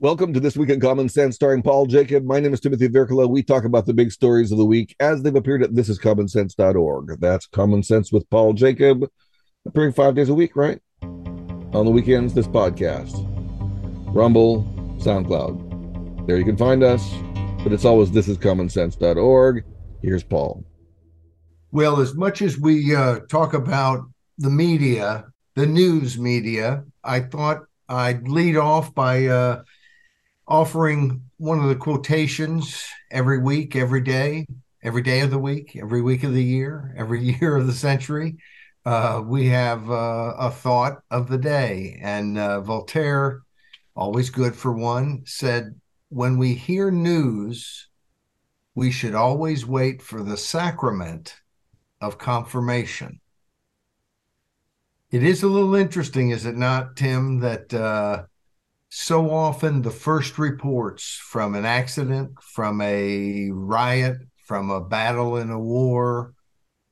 Welcome to This Week in Common Sense, starring Paul Jacob. My name is Timothy Virkkala. We talk about the big stories of the week as they've appeared at thisiscommonsense.org. That's Common Sense with Paul Jacob, appearing five days a week, right? On the weekends, this podcast. Rumble, SoundCloud. There you can find us, but it's always thisiscommonsense.org. Here's Paul. Well, as much as we uh, talk about the media, the news media, I thought I'd lead off by uh, offering one of the quotations every week, every day, every day of the week, every week of the year, every year of the century. Uh, we have uh, a thought of the day. And uh, Voltaire, always good for one, said, When we hear news, we should always wait for the sacrament of confirmation. It is a little interesting, is it not, Tim, that uh, so often the first reports from an accident, from a riot, from a battle in a war,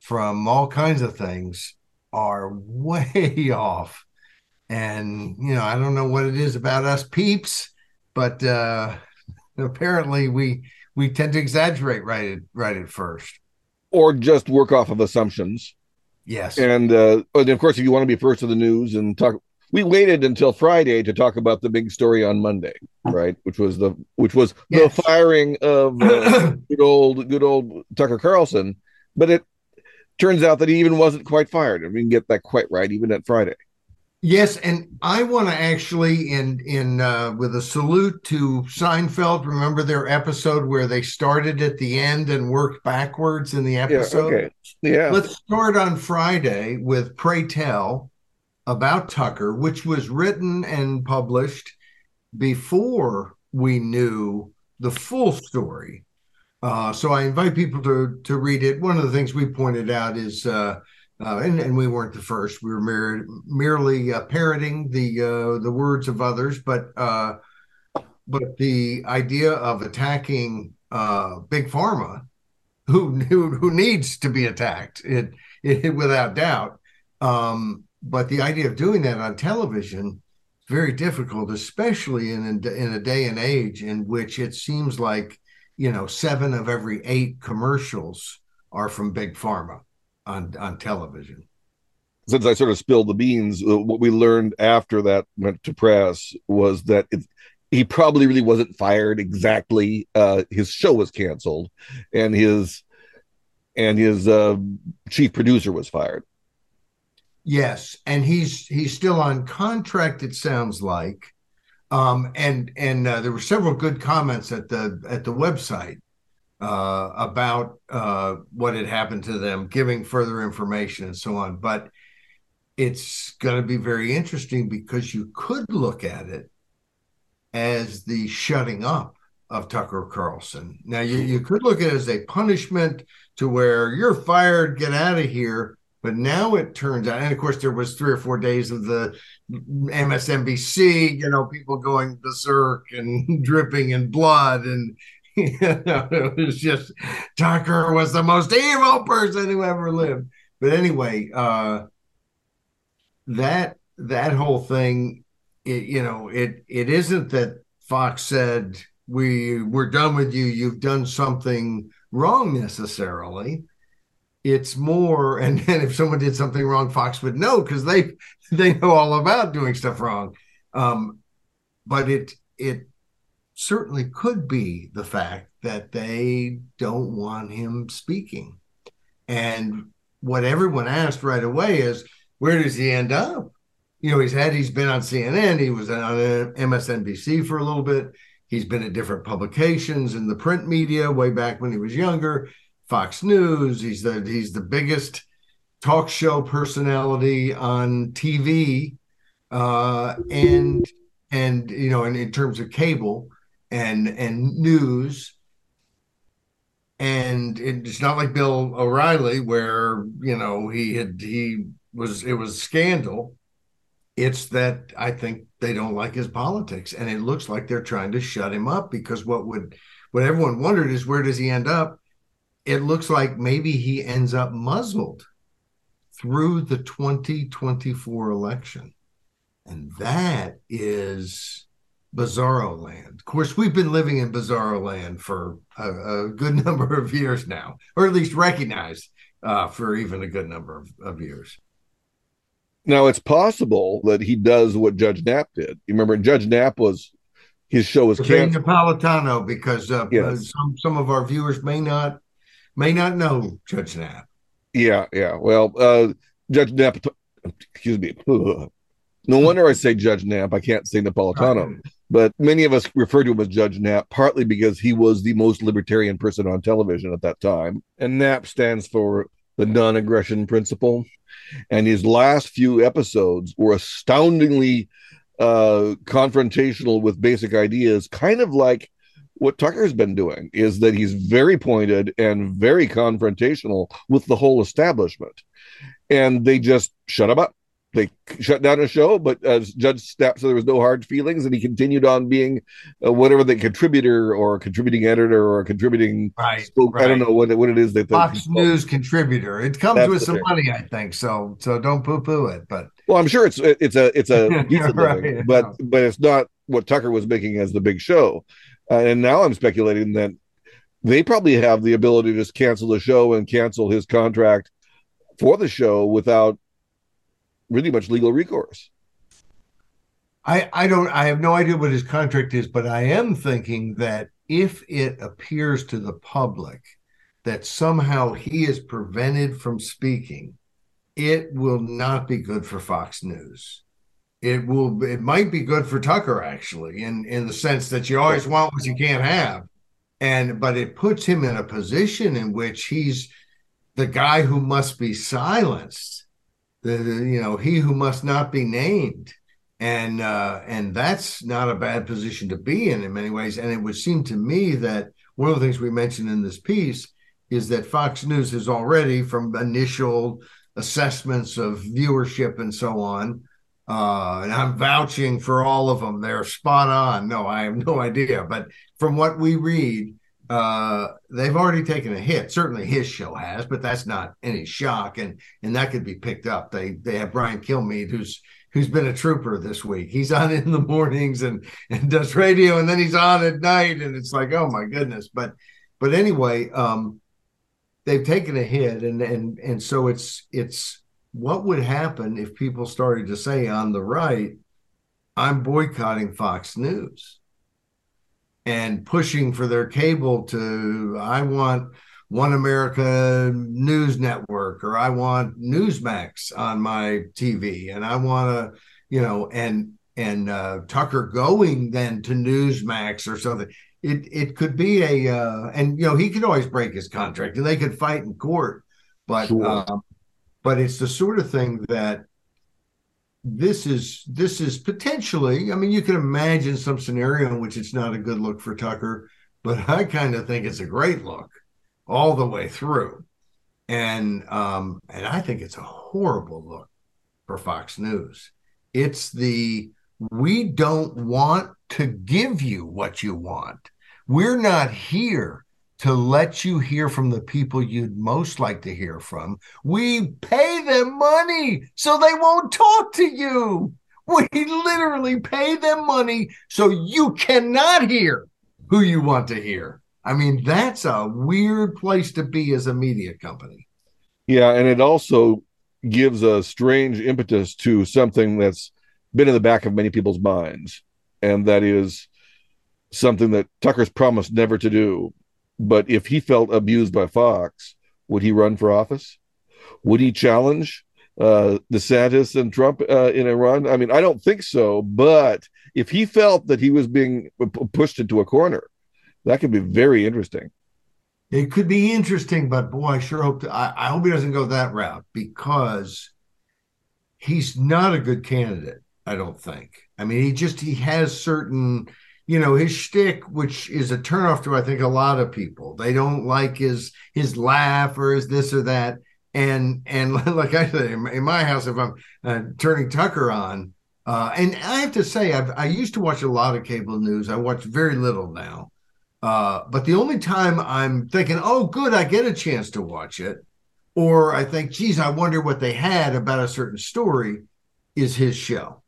from all kinds of things are way off. And, you know, I don't know what it is about us peeps, but uh, apparently we we tend to exaggerate right at right at first. Or just work off of assumptions. Yes. And, uh, and of course, if you want to be first to the news and talk we waited until Friday to talk about the big story on Monday, right? Which was the which was yes. the firing of uh, good old good old Tucker Carlson, but it turns out that he even wasn't quite fired, and we can get that quite right even at Friday. Yes, and I want to actually in in uh, with a salute to Seinfeld. Remember their episode where they started at the end and worked backwards in the episode. Yeah, okay. yeah. Let's start on Friday with "Pray Tell." About Tucker, which was written and published before we knew the full story. Uh, so I invite people to to read it. One of the things we pointed out is, uh, uh, and, and we weren't the first. We were mer- merely uh, parroting the uh, the words of others, but uh, but the idea of attacking big pharma, who who, who needs to be attacked, it, it without doubt. Um, but the idea of doing that on television is very difficult especially in in a day and age in which it seems like you know seven of every eight commercials are from big pharma on on television. Since i sort of spilled the beans uh, what we learned after that went to press was that it, he probably really wasn't fired exactly uh, his show was canceled and his and his uh, chief producer was fired Yes, and he's he's still on contract. It sounds like, um, and and uh, there were several good comments at the at the website uh, about uh, what had happened to them, giving further information and so on. But it's going to be very interesting because you could look at it as the shutting up of Tucker Carlson. Now you, you could look at it as a punishment to where you're fired, get out of here but now it turns out, and of course, there was three or four days of the MSNBC, you know, people going berserk and dripping in blood. And, you know, it was just Tucker was the most evil person who ever lived. But anyway, uh, that that whole thing, it, you know, it it isn't that Fox said we we're done with you. You've done something wrong necessarily it's more and then if someone did something wrong fox would know because they they know all about doing stuff wrong. Um, but it it certainly could be the fact that they don't want him speaking. And what everyone asked right away is where does he end up? You know he's had he's been on cnn he was on msnbc for a little bit. He's been at different publications in the print media way back when he was younger Fox News. He's the he's the biggest talk show personality on TV, uh, and and you know, in, in terms of cable and and news. And it's not like Bill O'Reilly, where you know he had he was it was scandal. It's that I think they don't like his politics, and it looks like they're trying to shut him up because what would what everyone wondered is where does he end up? It looks like maybe he ends up muzzled through the 2024 election. And that is bizarro land. Of course, we've been living in bizarro land for a, a good number of years now, or at least recognized uh, for even a good number of, of years. Now it's possible that he does what Judge Nap did. You remember Judge Nap was his show was canceled. Napolitano, because uh, yes. some some of our viewers may not may not know Judge Nap. Yeah, yeah. Well, uh, Judge Nap, excuse me. No wonder I say Judge Nap. I can't say Napolitano. But many of us refer to him as Judge Nap, partly because he was the most libertarian person on television at that time. And Nap stands for the non aggression principle. And his last few episodes were astoundingly uh, confrontational with basic ideas, kind of like what Tucker's been doing, is that he's very pointed and very confrontational with the whole establishment. And they just shut him up they shut down a show, but as Judge Nap said, there was no hard feelings, and he continued on being uh, whatever the contributor or contributing editor or contributing. Right, spoke, right. I don't know what what it is that Fox News contributor. It comes That's with some money, I think. So so don't poo poo it. But well, I'm sure it's it's a it's a right, but but it's not what Tucker was making as the big show. Uh, and now I'm speculating that they probably have the ability to just cancel the show and cancel his contract for the show without really much legal recourse. I, I don't I have no idea what his contract is, but I am thinking that if it appears to the public that somehow he is prevented from speaking, it will not be good for Fox News. It will it might be good for Tucker actually, in in the sense that you always want what you can't have. And but it puts him in a position in which he's the guy who must be silenced the, the, you know he who must not be named. And uh, and that's not a bad position to be in in many ways. And it would seem to me that one of the things we mentioned in this piece is that fox news has already from initial assessments of viewership and so on uh, and i'm vouching for all of them they're spot on no i have no idea but from what we read uh, they've already taken a hit. Certainly his show has, but that's not any shock, and and that could be picked up. They they have Brian Kilmeade, who's who's been a trooper this week. He's on in the mornings and and does radio, and then he's on at night, and it's like, oh my goodness. But but anyway, um, they've taken a hit, and and and so it's it's what would happen if people started to say on the right, I'm boycotting Fox News and pushing for their cable to I want One America News Network or I want Newsmax on my TV and I want to you know and and uh, Tucker going then to Newsmax or something. It it could be a uh, and you know he could always break his contract and they could fight in court, but sure. um, but it's the sort of thing that this is this is potentially i mean you can imagine some scenario in which it's not a good look for tucker but i kind of think it's a great look all the way through. And um and i think it's a horrible look for fox news. It's the we don't want to give you what you want. We're not here to let you hear from the people you'd most like to hear from. We pay them money so they won't talk to you. We literally pay them money so you cannot hear who you want to hear. I mean, that's a weird place to be as a media company. Yeah, and it also gives a strange impetus to something that's been in the back of many people's minds, and that is something that Tucker's promised never to do, but if he felt abused by Fox, would he run for office? Would he challenge uh, DeSantis and Trump uh, in a run? I mean, I don't think so. But if he felt that he was being pushed into a corner, that could be very interesting. It could be interesting, but boy, I sure hope to, I, I hope he doesn't go that route because he's not a good candidate. I don't think. I mean, he just he has certain you know his shtick, which is a turnoff to I think a lot of people. They don't like his his laugh or his this or that. And and like I said in my house, if I'm uh, turning Tucker on, uh, and I have to say I've, I used to watch a lot of cable news. I watch very little now. Uh, but the only time I'm thinking, oh, good, I get a chance to watch it, or I think, geez, I wonder what they had about a certain story, is his show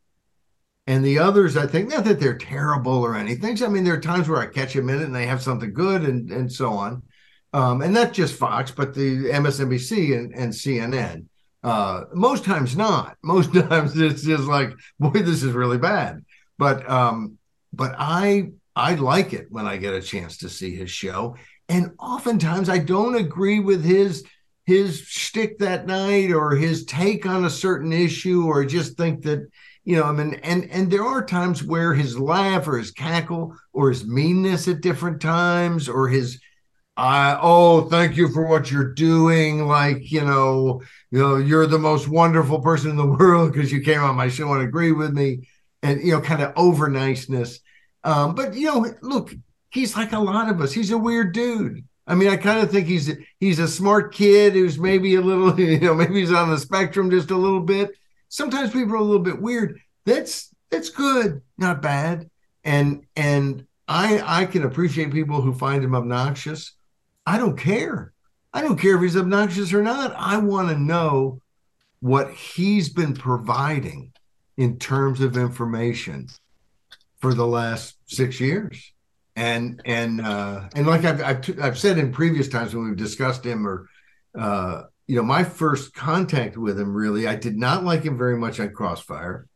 And the others, I think, not that they're terrible or anything. I mean, there are times where I catch a minute and they have something good and and so on. Um, and not just Fox, but the MSNBC and, and CNN. Uh, most times not. Most times it's just like, boy, this is really bad. But um, but I I like it when I get a chance to see his show. And oftentimes I don't agree with his his shtick that night or his take on a certain issue, or just think that, you know, I mean, and and there are times where his laugh or his cackle or his meanness at different times or his I oh thank you for what you're doing like you know you know you're the most wonderful person in the world because you came on my show and agree with me and you know kind of over niceness um, but you know look he's like a lot of us. He's a weird dude. I mean I kind of think he's he's a smart kid who's maybe a little you know maybe he's on the spectrum just a little bit sometimes people are a little bit weird that's that's good not bad and and I I can appreciate people who find him obnoxious I don't care. I don't care if he's obnoxious or not. I want to know what he's been providing in terms of information for the last six years. And and uh, and like I've, I've I've said in previous times when we've discussed him or uh, you know my first contact with him really I did not like him very much on Crossfire.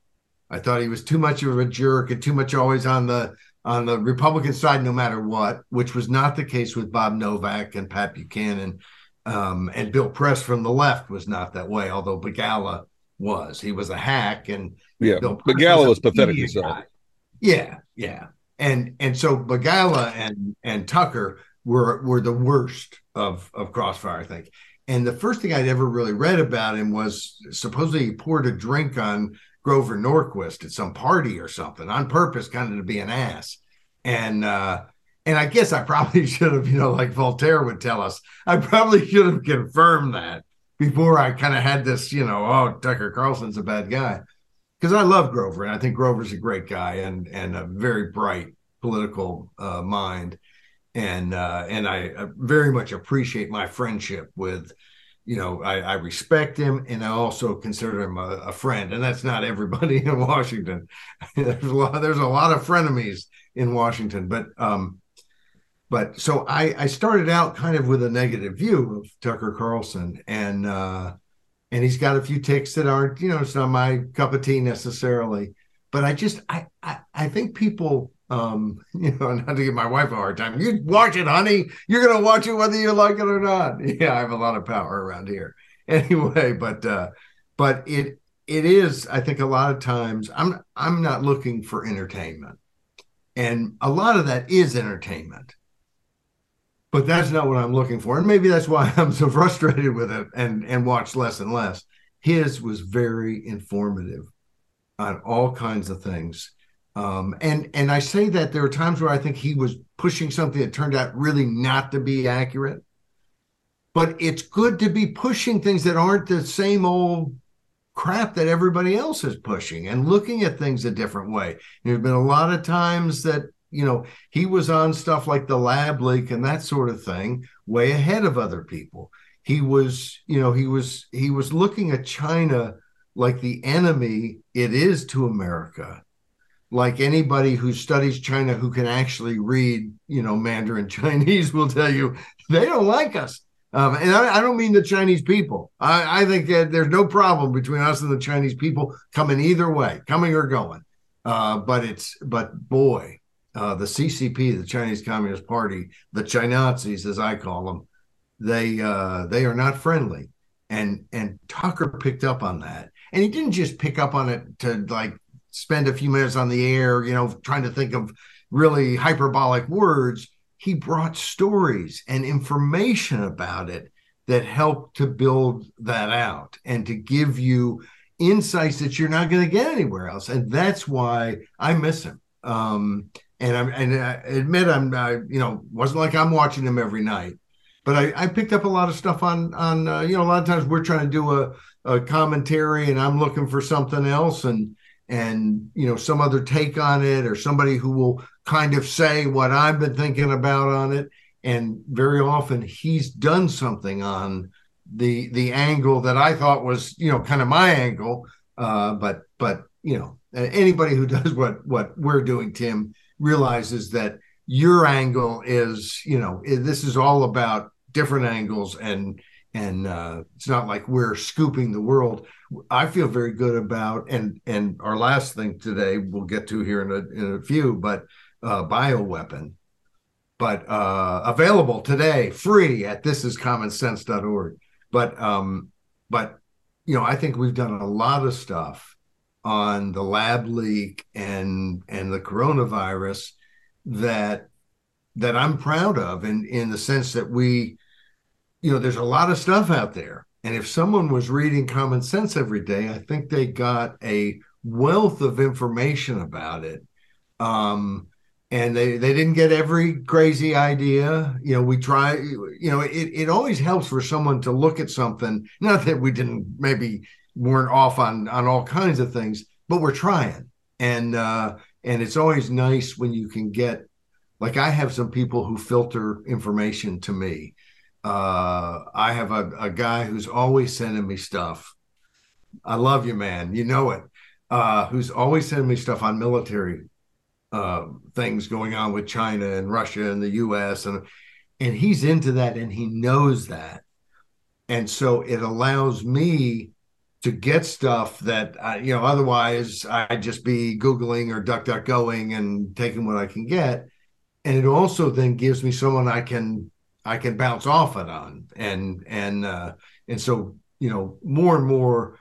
I thought he was too much of a jerk and too much always on the on the Republican side, no matter what, which was not the case with Bob Novak and Pat Buchanan. Um, and Bill Press from the left was not that way, although Begala was. He was a hack, and yeah, Bill Begala was, was pathetic himself. Yeah, yeah, and and so Begala and and Tucker were were the worst of of Crossfire, I think. And the first thing I'd ever really read about him was supposedly he poured a drink on Grover Norquist at some party or something on purpose, kind of to be an ass. And uh, and I guess I probably should have, you know, like Voltaire would tell us, I probably should have confirmed that before I kind of had this, you know, oh, Tucker Carlson's a bad guy. Because I love Grover and I think Grover's a great guy and and a very bright political uh, mind. And uh, and I very much appreciate my friendship with you know, I, I, respect him and I also consider him a, a, friend. And that's not everybody in Washington. there's a lot, there's a lot of frenemies in Washington. But um, but so I, I started out kind of with a negative view of Tucker Carlson and uh, and he's got a few ticks that aren't, you know, it's not my cup of tea necessarily. But I just I I, I think people um, you know, not to give my wife a hard time. You watch it, honey. You're gonna watch it whether you like it or not. Yeah, I have a lot of power around here. Anyway, but uh, but it it is, I think a lot of times I'm I'm not looking for entertainment. And a lot of that is entertainment. But that's not what I'm looking for. And maybe that's why I'm so frustrated with it and and watch less and less. His was very informative on all kinds of things um, and and I say that there are times where I think he was pushing something that turned out really not to be accurate. But it's good to be pushing things that aren't the same old crap that everybody else is pushing and looking at things a different way. There's been a lot of times that you know he was on stuff like the lab leak and that sort of thing way ahead of other people. He was, you know, he was he was looking at China like the enemy it is to America like anybody who studies China who can actually read, you know, Mandarin Chinese will tell you they don't like us. Um, and I, I, don't mean the Chinese people. I, I think there's no problem between us and the Chinese people coming either way, coming or going. Uh, but it's but boy, uh, the CCP, the Chinese Communist Party, the Chinazis, as I call them, they uh, they are not friendly. And and Tucker picked up on that, and he didn't just pick up on it to like spend a few minutes on the air, you know, trying to think of really hyperbolic words. He brought stories and information about it that helped to build that out and to give you insights that you're not going to get anywhere else. And that's why I miss him. Um, and I'm and I admit I'm I, you know wasn't like I'm watching him every night, but I, I picked up a lot of stuff on on uh, you know a lot of times we're trying to do a, a commentary and I'm looking for something else and and you know some other take on it or somebody who will kind of say what I've been thinking about on it and very often he's done something on the the angle that I thought was you know kind of my angle uh, but but you know, anybody who does what what we're doing, Tim, realizes that your angle is, you know, this is all about different angles and and uh, it's not like we're scooping the world. I feel very good about and and our last thing today we'll get to here in a in a few, but uh, bioweapon, but uh, available today free at thisiscommonsense.org. But um, but you know I think we've done a lot of stuff on the lab leak and and the coronavirus that that I'm proud of in in the sense that we you know, there's a lot of stuff out there. And if someone was reading Common Sense every day, I think they got a wealth of information about it. Um, and they, they didn't get every crazy idea. You know, we try, you know, it, it always helps for someone to look at something, not that we didn't maybe weren't off on, on all kinds of things, but we're trying. And, uh, and it's always nice when you can get, like I have some people who filter information to me uh, I have a, a guy who's always sending me stuff. I love you, man. You know it. Uh, who's always sending me stuff on military uh, things going on with China and Russia and the U.S. and and he's into that and he knows that, and so it allows me to get stuff that I, you know otherwise I'd just be googling or duck duck going and taking what I can get, and it also then gives me someone I can I can bounce off it on, and and uh, and so you know more and more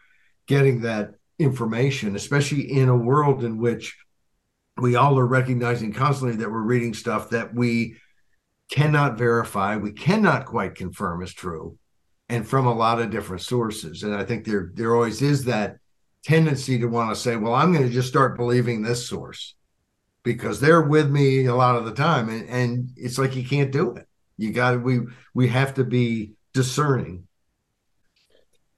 getting that information, especially in a world in which we all are recognizing constantly that we're reading stuff that we cannot verify, we cannot quite confirm is true, and from a lot of different sources. And I think there there always is that tendency to want to say, well, I'm going to just start believing this source because they're with me a lot of the time, and, and it's like you can't do it. You got to we we have to be discerning.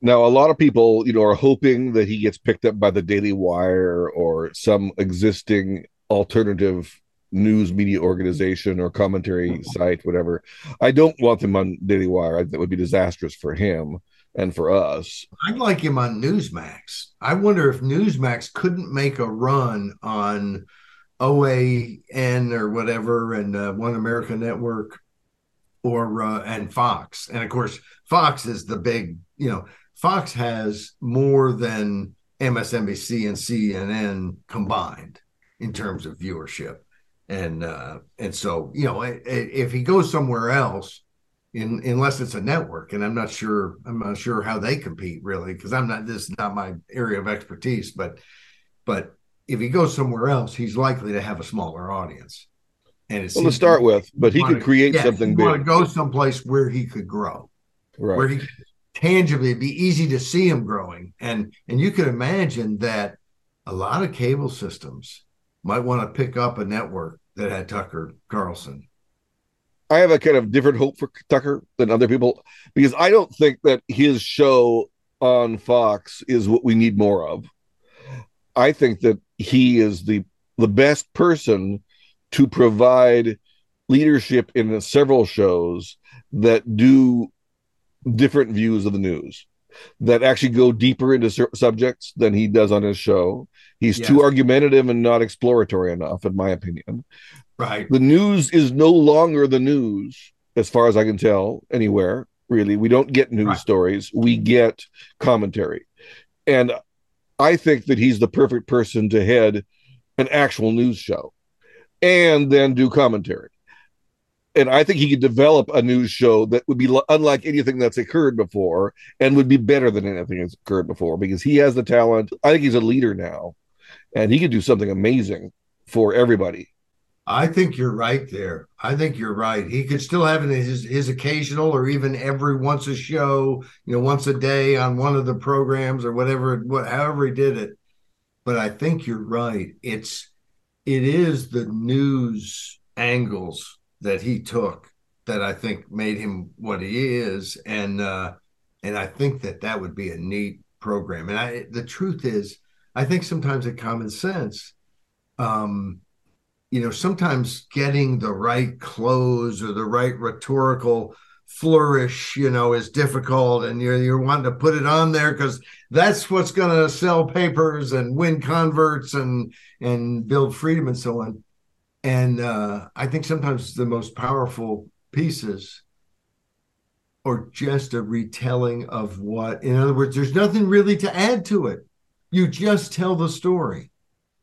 Now, a lot of people, you know, are hoping that he gets picked up by the Daily Wire or some existing alternative news media organization or commentary site, whatever. I don't want him on Daily Wire. That would be disastrous for him and for us. I'd like him on Newsmax. I wonder if Newsmax couldn't make a run on OAN or whatever and uh, One America Network or uh, and Fox, and of course Fox is the big. You know, Fox has more than MSNBC and CNN combined in terms of viewership, and uh, and so you know if he goes somewhere else, in unless it's a network, and I'm not sure I'm not sure how they compete really because I'm not this is not my area of expertise, but but if he goes somewhere else, he's likely to have a smaller audience. And it's well to start with, but he could create yeah, something big. To go someplace where he could grow, right? Where he could tangibly be easy to see him growing, and and you could imagine that a lot of cable systems might want to pick up a network that had Tucker Carlson. I have a kind of different hope for Tucker than other people because I don't think that his show on Fox is what we need more of. I think that he is the the best person to provide leadership in several shows that do different views of the news that actually go deeper into su- subjects than he does on his show. He's yes. too argumentative and not exploratory enough, in my opinion. Right. The news is no longer the news, as far as I can tell, anywhere, really. We don't get news right. stories, we get commentary. And I think that he's the perfect person to head an actual news show and then do commentary. And I think he could develop a news show that would be unlike anything that's occurred before and would be better than anything that's occurred before because he has the talent. I think he's a leader now and he could do something amazing for everybody. I think you're right there. I think you're right. He could still have his his occasional or even every once a show, you know, once a day on one of the programs or whatever, what however he did it. But I think you're right. It's it is the news angles that he took that I think made him what he is, and uh, and I think that that would be a neat program. And I, the truth is, I think sometimes at Common Sense, um, you know, sometimes getting the right clothes or the right rhetorical flourish, you know, is difficult, and you're you're wanting to put it on there because that's what's going to sell papers and win converts and and build freedom and so on. And uh, I think sometimes the most powerful pieces or just a retelling of what, in other words, there's nothing really to add to it. You just tell the story.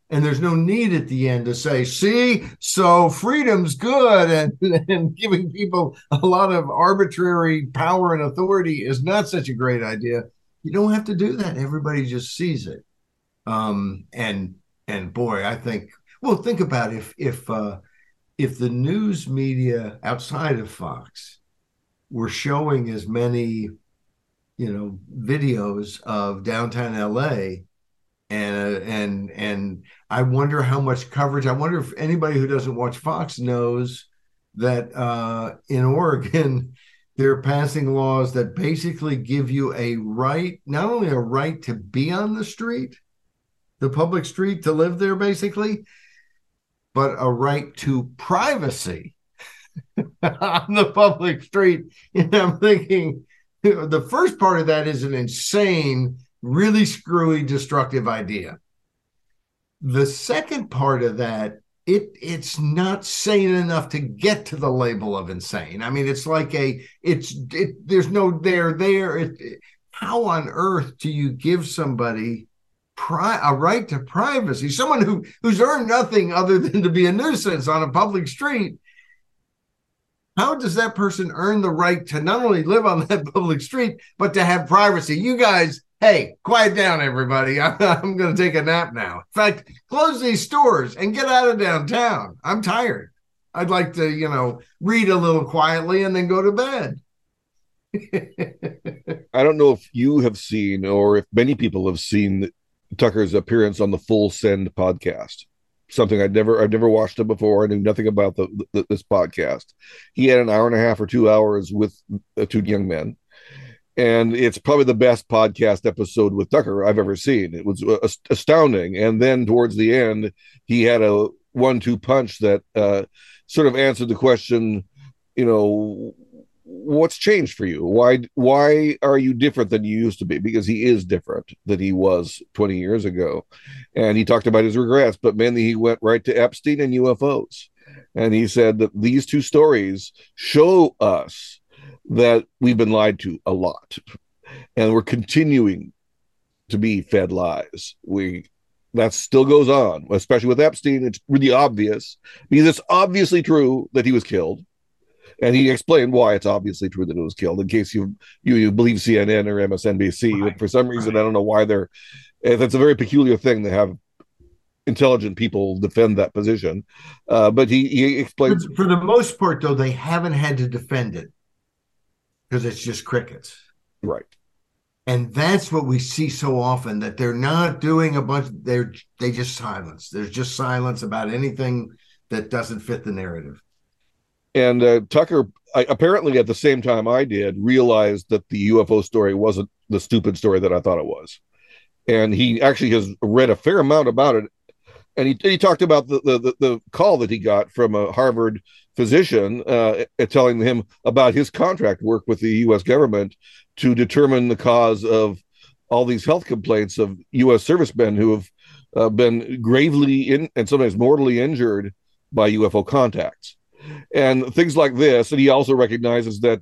And there's no need at the end to say, see, so freedom's good. And, and giving people a lot of arbitrary power and authority is not such a great idea. You don't have to do that. Everybody just sees it. Um, and and boy, I think well, think about if if uh, if the news media outside of Fox were showing as many, you know, videos of downtown LA and and and I wonder how much coverage. I wonder if anybody who doesn't watch Fox knows that uh, in Oregon they're passing laws that basically give you a right, not only a right to be on the street, the public street to live there, basically, but a right to privacy on the public street. And I'm thinking the first part of that is an insane, really screwy, destructive idea. The second part of that, it it's not sane enough to get to the label of insane. I mean, it's like a it's it, there's no there there. It, it, how on earth do you give somebody pri- a right to privacy? Someone who who's earned nothing other than to be a nuisance on a public street how does that person earn the right to not only live on that public street but to have privacy you guys hey quiet down everybody. I'm, I'm going to take a nap now. In fact close these stores and get out of downtown. I'm tired. I'd like to you know read a little quietly and then go to bed. I don't know if you have seen or if many people have seen tucker's appearance on the full send podcast. Something I'd never I've never watched it before. I knew nothing about the, the, this podcast. He had an hour and a half or two hours with uh, two young men, and it's probably the best podcast episode with Tucker I've ever seen. It was uh, astounding. And then towards the end, he had a one-two punch that uh, sort of answered the question, you know, what's changed for you why why are you different than you used to be because he is different than he was 20 years ago and he talked about his regrets but mainly he went right to epstein and ufos and he said that these two stories show us that we've been lied to a lot and we're continuing to be fed lies we that still goes on especially with epstein it's really obvious because it's obviously true that he was killed and he explained why it's obviously true that it was killed. In case you you, you believe CNN or MSNBC, right. for some reason right. I don't know why they're. That's a very peculiar thing to have intelligent people defend that position. Uh, but he he explains for, for the most part, though, they haven't had to defend it because it's just crickets, right? And that's what we see so often that they're not doing a bunch. They're they just silence. There's just silence about anything that doesn't fit the narrative. And uh, Tucker, I, apparently at the same time I did, realized that the UFO story wasn't the stupid story that I thought it was. And he actually has read a fair amount about it. And he, he talked about the, the, the call that he got from a Harvard physician uh, telling him about his contract work with the U.S. government to determine the cause of all these health complaints of U.S. servicemen who have uh, been gravely in, and sometimes mortally injured by UFO contacts and things like this. And he also recognizes that,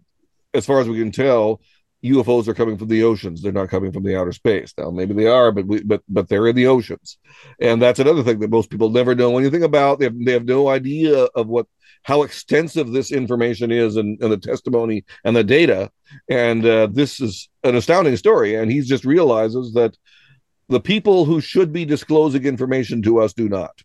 as far as we can tell, UFOs are coming from the oceans. They're not coming from the outer space. Now, maybe they are, but we, but but they're in the oceans, and that's another thing that most people never know anything about. They have, they have no idea of what how extensive this information is and, and the testimony and the data. And uh, this is an astounding story. And he just realizes that the people who should be disclosing information to us do not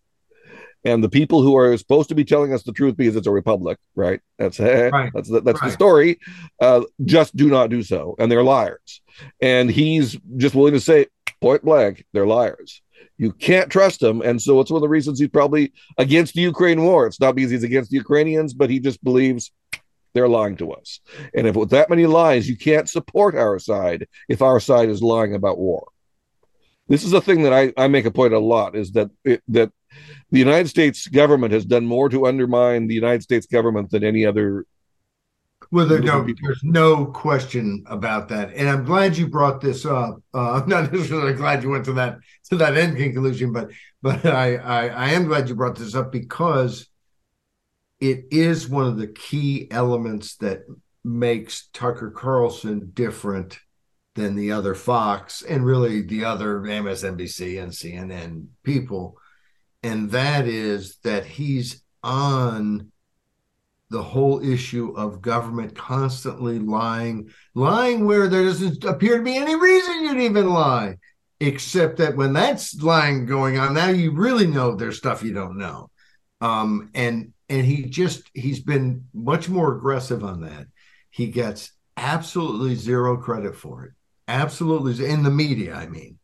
and the people who are supposed to be telling us the truth because it's a republic, right? That's right. that's the, that's right. the story. Uh, just do not do so, and they're liars. And he's just willing to say point blank, they're liars. You can't trust him, and so it's one of the reasons he's probably against the Ukraine war. It's not because he's against the Ukrainians, but he just believes they're lying to us. And if with that many lies, you can't support our side if our side is lying about war. This is a thing that I, I make a point a lot is that it, that the United States government has done more to undermine the United States government than any other Well, there, no, there's no question about that, and I'm glad you brought this up. Uh, I'm not necessarily glad you went to that to that end conclusion, but but I, I I am glad you brought this up because it is one of the key elements that makes Tucker Carlson different than the other Fox and really the other MSNBC and CNN people. And that is that he's on the whole issue of government constantly lying, lying where there doesn't appear to be any reason you'd even lie, except that when that's lying going on, now you really know there's stuff you don't know. Um, and and he just he's been much more aggressive on that. He gets absolutely zero credit for it. Absolutely in the media, I mean.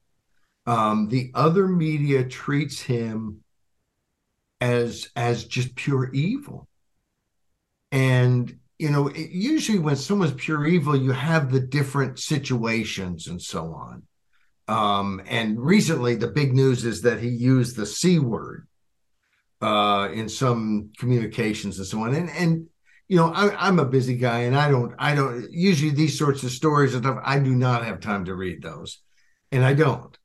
Um, the other media treats him as as just pure evil. And you know, it, usually when someone's pure evil, you have the different situations and so on. Um, and recently, the big news is that he used the c word uh, in some communications and so on. And and you know, I, am a busy guy, and I don't I don't usually these sorts of stories and stuff. I do not have time to read those, and I don't,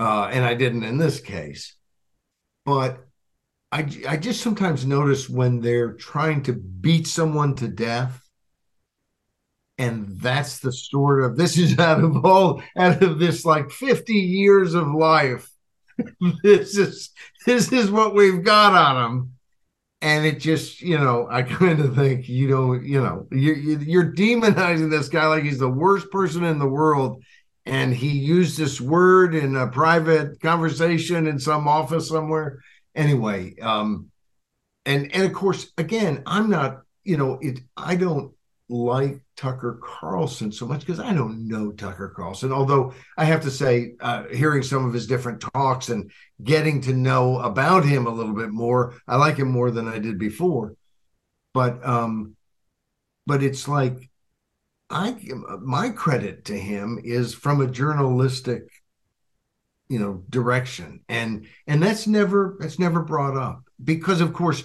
uh, and I didn't in this case. But I I just sometimes notice when they're trying to beat someone to death. And that's the sort of this is out of all out of this like 50 years of life. This is this is what we've got on them and it just you know i kind of think you know you know you're, you're demonizing this guy like he's the worst person in the world. And he used this word in a private conversation in some office somewhere anyway um and and of course again i'm not you know it i don't like Tucker Carlson so much because I don't know Tucker Carlson. Although I have to say, uh, hearing some of his different talks and getting to know about him a little bit more, I like him more than I did before. But um, but it's like I my credit to him is from a journalistic you know direction. And and that's never that's never brought up because of course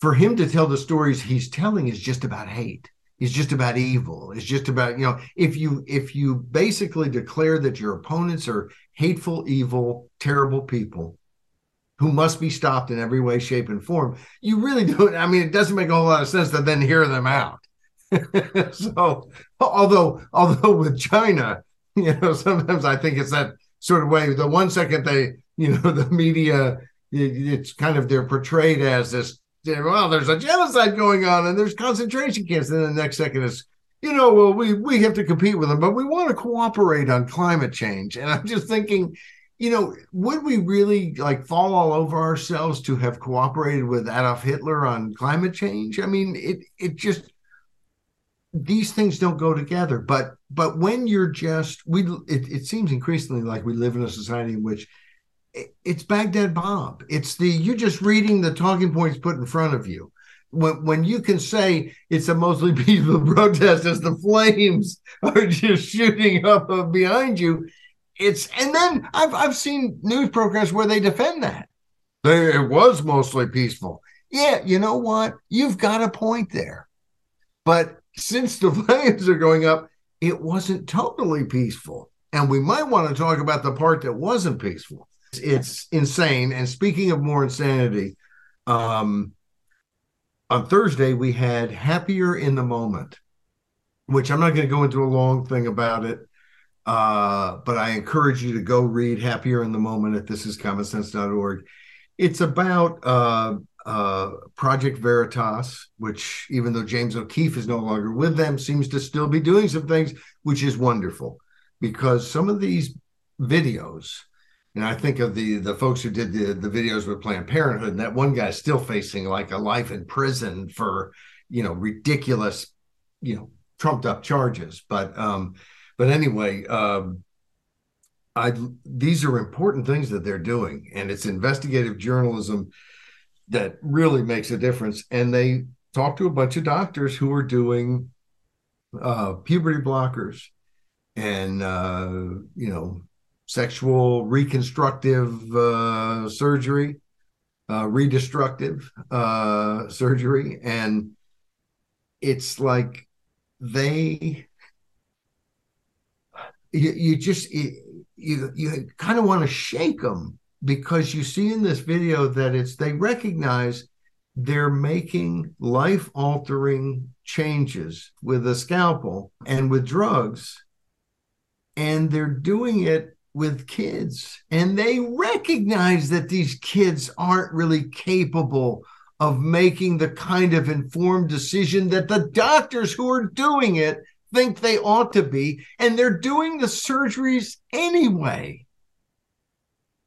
for him to tell the stories he's telling is just about hate. Is just about evil. It's just about you know if you if you basically declare that your opponents are hateful evil terrible people who must be stopped in every way shape and form you really don't i mean it doesn't make a whole lot of sense to then hear them out. So although although with china you know sometimes i think it's that sort of way the one second they you know the media it's kind of they're portrayed as this well, there's a genocide going on and there's concentration camps. And the next second is, you know, well, we we have to compete with them, but we want to cooperate on climate change. And I'm just thinking, you know, would we really like fall all over ourselves to have cooperated with Adolf Hitler on climate change? I mean, it it just these things don't go together. But but when you're just we it, it seems increasingly like we live in a society in which it's Baghdad Bob. It's the you're just reading the talking points put in front of you. When when you can say it's a mostly peaceful protest as the flames are just shooting up uh, behind you, it's and then I've I've seen news programs where they defend that. They, it was mostly peaceful. Yeah, you know what? You've got a point there. But since the flames are going up, it wasn't totally peaceful. And we might want to talk about the part that wasn't peaceful it's insane. And speaking of more insanity, um, on Thursday we had Happier in the Moment, which I'm not going to go into a long thing about it. Uh, but I encourage you to go read Happier in the Moment at thisiscommonsense.org. It's about uh, uh, Project Veritas, which, even though James O'Keefe is no longer with them, seems to still be doing some things, which is wonderful because some of these videos and I think of the the folks who did the the videos with Planned Parenthood, and that one guy's still facing like a life in prison for you know ridiculous, you know, trumped up charges. But um, but anyway, um, I these are important things that they're doing, and it's investigative journalism that really makes a difference. And they talk to a bunch of doctors who are doing uh, puberty blockers and uh, you know sexual reconstructive uh, surgery, uh, redestructive uh, surgery, and it's like they you, you just you you, you kind of want to shake them because you see in this video that it's they recognize they're making life altering changes with a scalpel and with drugs and they're doing it with kids. And they recognize that these kids aren't really capable of making the kind of informed decision that the doctors who are doing it think they ought to be. And they're doing the surgeries anyway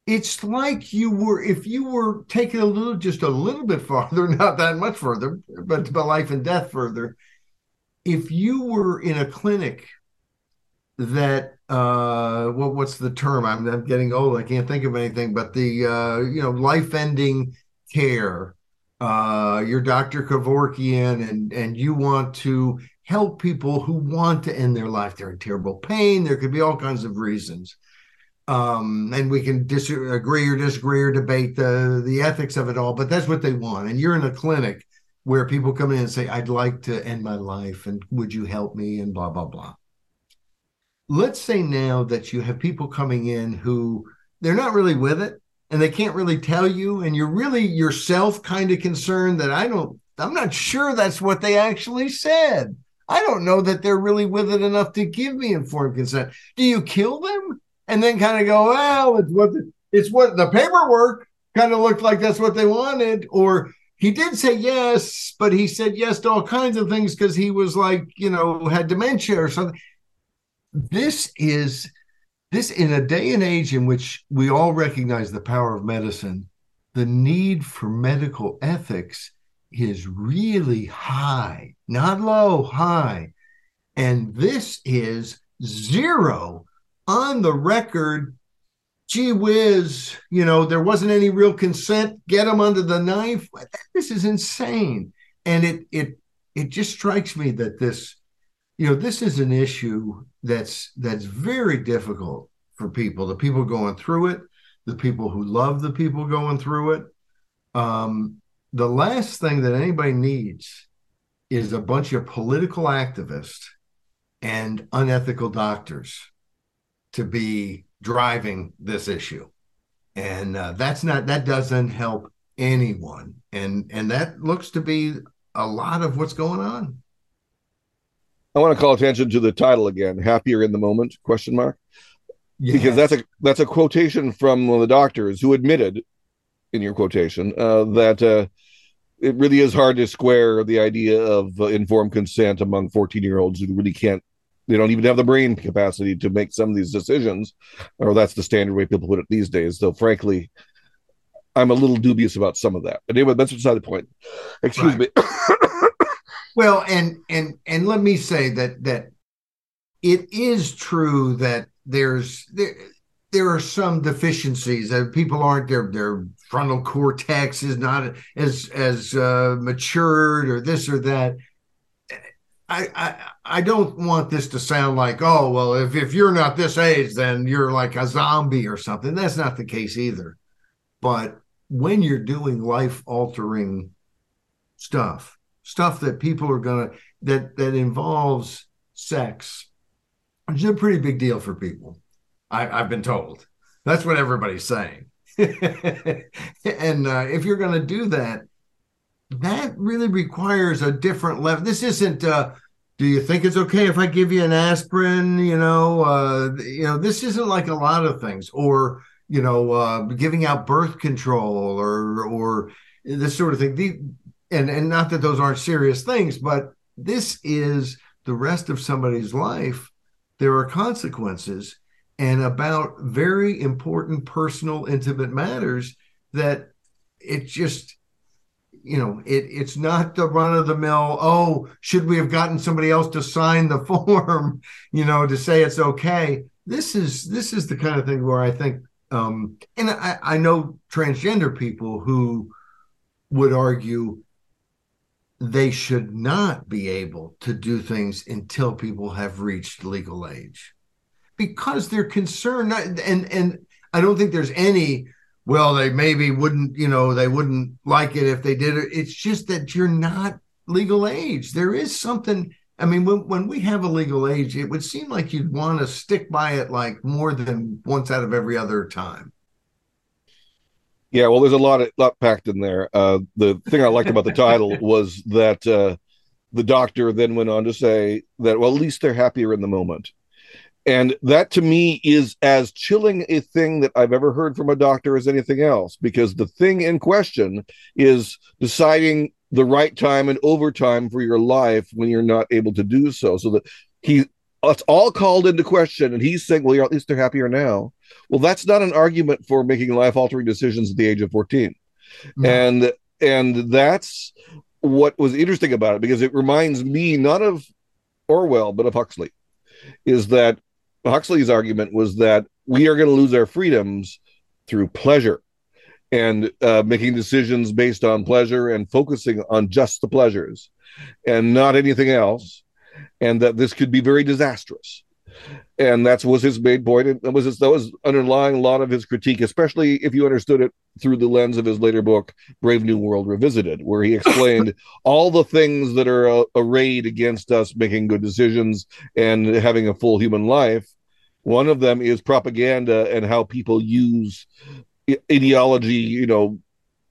it's like you were if you were taking a little just a little bit farther not that much further but but life and death further. If you were in a clinic that uh what what's the term? I'm, I'm getting old. I can't think of anything but the uh you know life ending care uh dr Kevorkian and and you want to help people who want to end their life. They're in terrible pain. There could be all kinds of reasons um, and we can disagree or disagree or debate the the ethics of it all, but that's what they want. And you're in a clinic where people come in and say, "I'd like to end my life, and would you help me?" and blah blah blah. Let's say now that you have people coming in who they're not really with it, and they can't really tell you, and you're really yourself kind of concerned that I don't, I'm not sure that's what they actually said. I don't know that they're really with it enough to give me informed consent. Do you kill them? And then kind of go, well, it's what the, it's what the paperwork kind of looked like that's what they wanted, or he did say yes, but he said yes to all kinds of things because he was like, you know, had dementia or something. This is this in a day and age in which we all recognize the power of medicine, the need for medical ethics is really high, not low, high. And this is zero on the record, gee whiz, you know, there wasn't any real consent. Get them under the knife. This is insane. And it it it just strikes me that this, you know, this is an issue that's that's very difficult for people, the people going through it, the people who love the people going through it. Um, the last thing that anybody needs is a bunch of political activists and unethical doctors to be driving this issue. And uh, that's not that doesn't help anyone. And and that looks to be a lot of what's going on. I want to call attention to the title again happier in the moment question mark? Yes. because that's a that's a quotation from one of the doctors who admitted in your quotation uh, that uh, it really is hard to square the idea of uh, informed consent among 14 year olds who really can't they don't even have the brain capacity to make some of these decisions, or that's the standard way people put it these days. Though, frankly, I'm a little dubious about some of that. But anyway, that's beside the point. Excuse right. me. well, and and and let me say that that it is true that there's there there are some deficiencies that people aren't their their frontal cortex is not as as uh, matured or this or that I, I I don't want this to sound like, oh, well, if, if you're not this age, then you're like a zombie or something. That's not the case either. But when you're doing life altering stuff, stuff that people are gonna that that involves sex, it's a pretty big deal for people. I, I've been told. That's what everybody's saying. and uh, if you're to do that, that really requires a different level. This isn't. Uh, do you think it's okay if I give you an aspirin? You know, uh, you know, this isn't like a lot of things, or you know, uh, giving out birth control, or or this sort of thing. The, and and not that those aren't serious things, but this is the rest of somebody's life. There are consequences, and about very important, personal, intimate matters that it just you know it it's not the run of the mill oh should we have gotten somebody else to sign the form? You know to say it's okay. This is this is the kind of thing where i think um and i i know transgender people who would argue they should not be able to do things until people have reached legal age because they're concerned. And and i don't think there's any well, they maybe wouldn't, you know, they wouldn't like it if they did it. It's just that you're not legal age. There is something I mean, when, when we have a legal age, it would seem like you'd want to stick by it like more than once out of every other time. Yeah, well, there's a lot of lot packed in there. Uh, the thing I liked about the title was that uh, the doctor then went on to say that well, at least they're happier in the moment, and that to me is as chilling a thing that I've ever heard from a doctor as anything else, because the thing in question is deciding the right time and overtime for your life when you're not able to do so. So that he it's all called into question, and he's saying, well, at least they're happier now well, that's not an argument for making life altering decisions at the age of 14. No. And and that's what was interesting about it because it reminds me not of Orwell but of Huxley. Is that Huxley's argument was that we are going to lose our freedoms through pleasure and uh, making decisions based on pleasure and focusing on just the pleasures and not anything else and that this could be very disastrous and that was his main point. And that was his, that was underlying a lot of his critique, especially if you understood it through the lens of his later book, Brave New World Revisited, where he explained all the things that are uh, arrayed against us making good decisions and having a full human life. One of them is propaganda and how people use ideology, you know,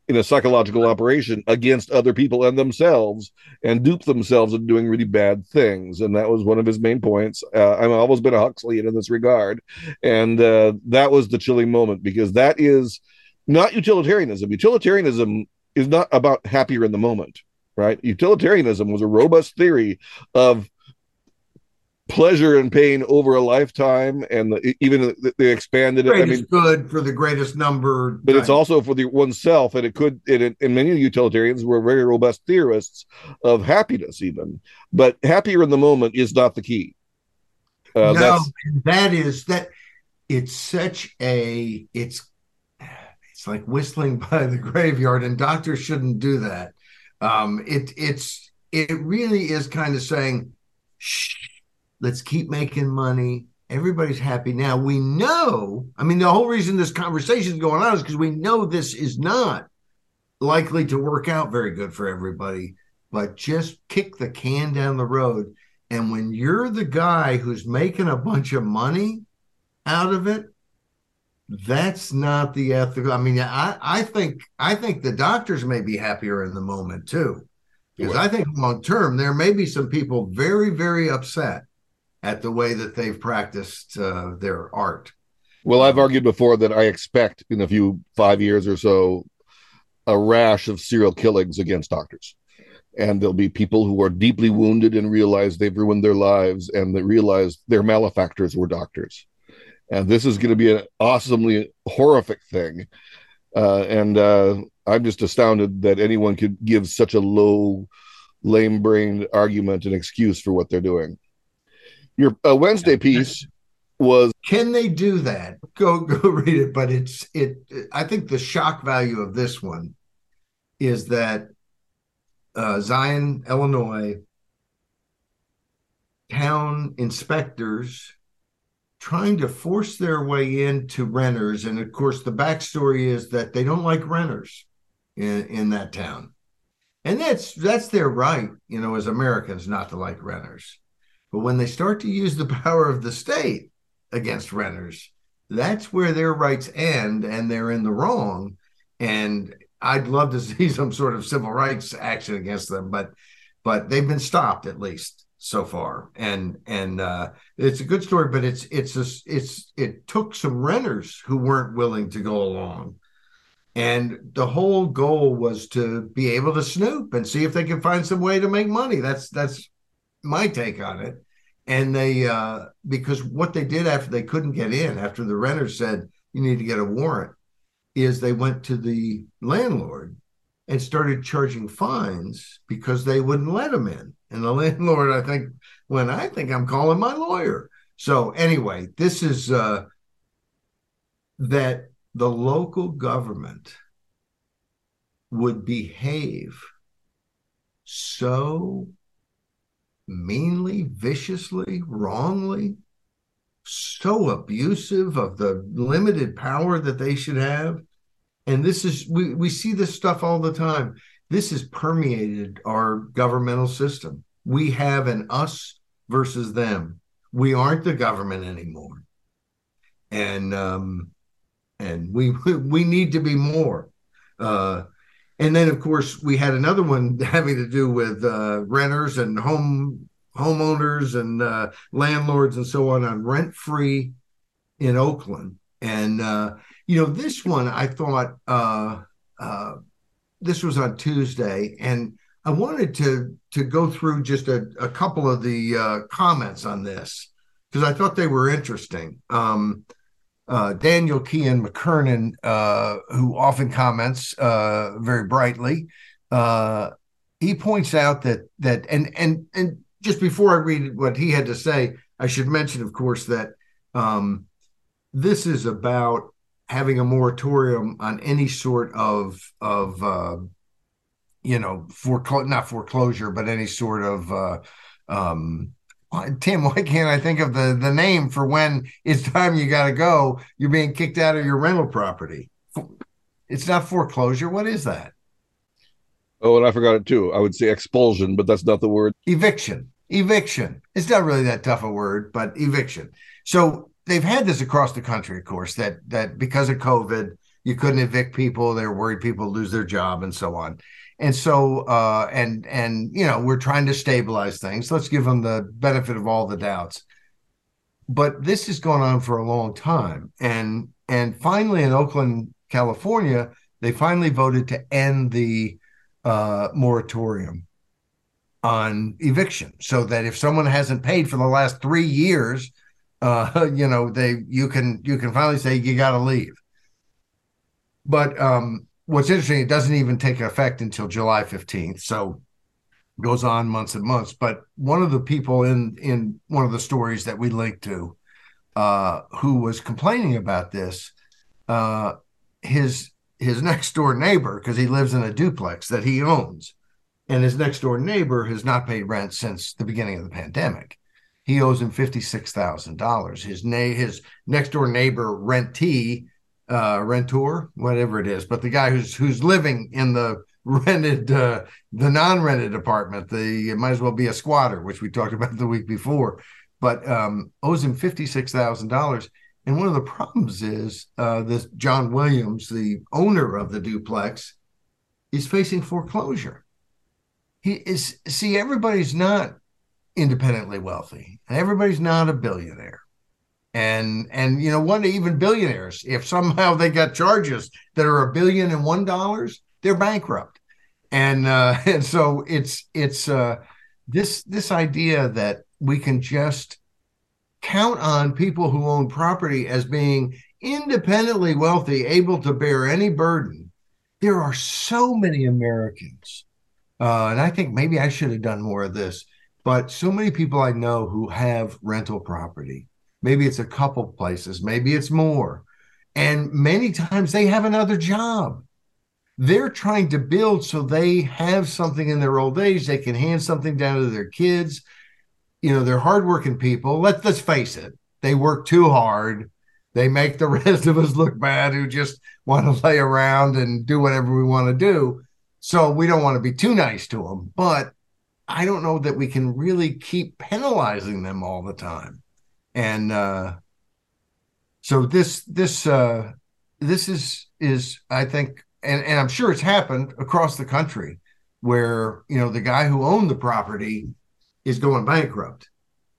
in a psychological operation against other people and themselves and dupe themselves into doing really bad things. And that was one of his main points. Uh, I've always been a Huxleyan in this regard. And uh, that was the chilling moment because that is not utilitarianism. Utilitarianism is not about happier in the moment, right? Utilitarianism was a robust theory of pleasure and pain over a lifetime and the, even they expanded it i mean good for the greatest number but it's also for the oneself and it could it, and many utilitarians were very robust theorists of happiness even but happier in the moment is not the key. Uh, no that is that it's such a it's it's like whistling by the graveyard and doctors shouldn't do that. Um it it's it really is kind of saying shh Let's keep making money. Everybody's happy now. We know, I mean, the whole reason this conversation is going on is because we know this is not likely to work out very good for everybody, but just kick the can down the road. And when you're the guy who's making a bunch of money out of it, that's not the ethical. I mean, I, I think I think the doctors may be happier in the moment too. Because I think long term there may be some people very, very upset at the way that they've practiced uh, their art. Well, I've argued before that I expect in a few five years or so a rash of serial killings against doctors. And there'll be people who are deeply wounded and realize they've ruined their lives and they realize their malefactors were doctors. And this is going to be an awesomely horrific thing. Uh, and uh, I'm just astounded that anyone could give such a low, lame brained argument and excuse for what they're doing. Your uh, Wednesday piece was can they do that? Go go read it. But it's it. I think the shock value of this one is that uh, Zion, Illinois, town inspectors trying to force their way into renters, and of course the backstory is that they don't like renters in in that town, and that's that's their right, you know, as Americans not to like renters. But when they start to use the power of the state against renters, that's where their rights end and they're in the wrong. And I'd love to see some sort of civil rights action against them, but but they've been stopped at least so far. And and uh, it's a good story, but it's it's a, it's it took some renters who weren't willing to go along. And the whole goal was to be able to snoop and see if they can find some way to make money. That's that's my take on it. And they, uh, because what they did after they couldn't get in, after the renter said, you need to get a warrant, is they went to the landlord and started charging fines because they wouldn't let them in. And the landlord, I think, when I think I'm calling my lawyer. So anyway, this is uh, that the local government would behave so meanly, viciously, wrongly, so abusive of the limited power that they should have. And this is, we, we see this stuff all the time. This has permeated our governmental system. we have an us versus them. We aren't the government anymore, and um, and we we need to be more. Uh, and then, of course, we had another one having to do with uh, renters and home homeowners and uh, landlords and so on on rent free in Oakland. And uh, you know, this one I thought uh, uh, this was on Tuesday, and I wanted to to go through just a, a couple of the uh, comments on this because I thought they were interesting. Um, uh, Daniel Kean McKernan, uh, who often comments uh, very brightly, uh, he points out that that and and and just before I read what he had to say, I should mention, of course, that um, this is about having a moratorium on any sort of of uh, you know foreclosure, not foreclosure, but any sort of uh, um, Tim, why can't I think of the the name for when it's time you got to go? You're being kicked out of your rental property. It's not foreclosure. What is that? Oh, and I forgot it too. I would say expulsion, but that's not the word. Eviction. Eviction. It's not really that tough a word, but eviction. So they've had this across the country, of course, that that because of COVID, you couldn't evict people. They were worried people lose their job and so on. And so, uh, and and you know, we're trying to stabilize things. Let's give them the benefit of all the doubts. But this has gone on for a long time, and and finally in Oakland, California, they finally voted to end the uh, moratorium on eviction, so that if someone hasn't paid for the last three years, uh, you know, they you can you can finally say you got to leave. But um, what's interesting, it doesn't even take effect until July 15th. So goes on months and months. But one of the people in in one of the stories that we linked to, uh, who was complaining about this, uh, his his next door neighbor, because he lives in a duplex that he owns, and his next door neighbor has not paid rent since the beginning of the pandemic. He owes him fifty six thousand dollars. His na- his next door neighbor rentee uh, rentor, whatever it is, but the guy who's who's living in the rented uh, the non-rented apartment, the it might as well be a squatter, which we talked about the week before, but um, owes him fifty six thousand dollars. And one of the problems is uh, this John Williams, the owner of the duplex, is facing foreclosure. He is see everybody's not independently wealthy, everybody's not a billionaire and and you know what even billionaires if somehow they got charges that are a billion and one dollars they're bankrupt. And uh and so it's it's uh this this idea that we can just count on people who own property as being independently wealthy able to bear any burden. There are so many americans uh and i think maybe i should have done more of this but so many people i know who have rental property Maybe it's a couple places, maybe it's more. And many times they have another job. They're trying to build so they have something in their old age. They can hand something down to their kids. You know, they're hardworking people. Let, let's face it, they work too hard. They make the rest of us look bad who just want to lay around and do whatever we want to do. So we don't want to be too nice to them. But I don't know that we can really keep penalizing them all the time and uh, so this this uh, this is is I think, and and I'm sure it's happened across the country where you know the guy who owned the property is going bankrupt,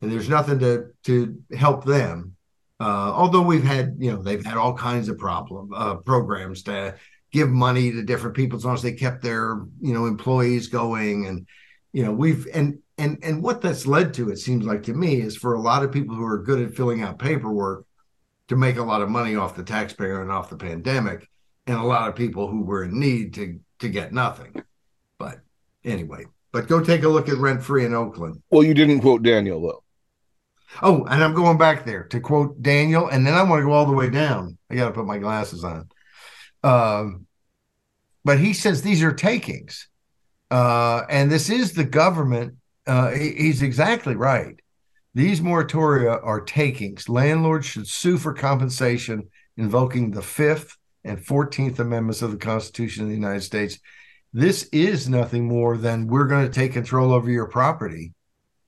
and there's nothing to to help them. Uh, although we've had you know they've had all kinds of problem uh, programs to give money to different people as long as they kept their you know employees going and you know we've and and and what that's led to it seems like to me is for a lot of people who are good at filling out paperwork to make a lot of money off the taxpayer and off the pandemic and a lot of people who were in need to to get nothing. But anyway but go take a look at rent free in oakland. Well you didn't quote daniel though. Oh and i'm going back there to quote daniel and then i want to go all the way down. I got to put my glasses on. Um, but he says these are takings. Uh, and this is the government uh, he, he's exactly right. These moratoria are takings. Landlords should sue for compensation, invoking the Fifth and 14th Amendments of the Constitution of the United States. This is nothing more than we're going to take control over your property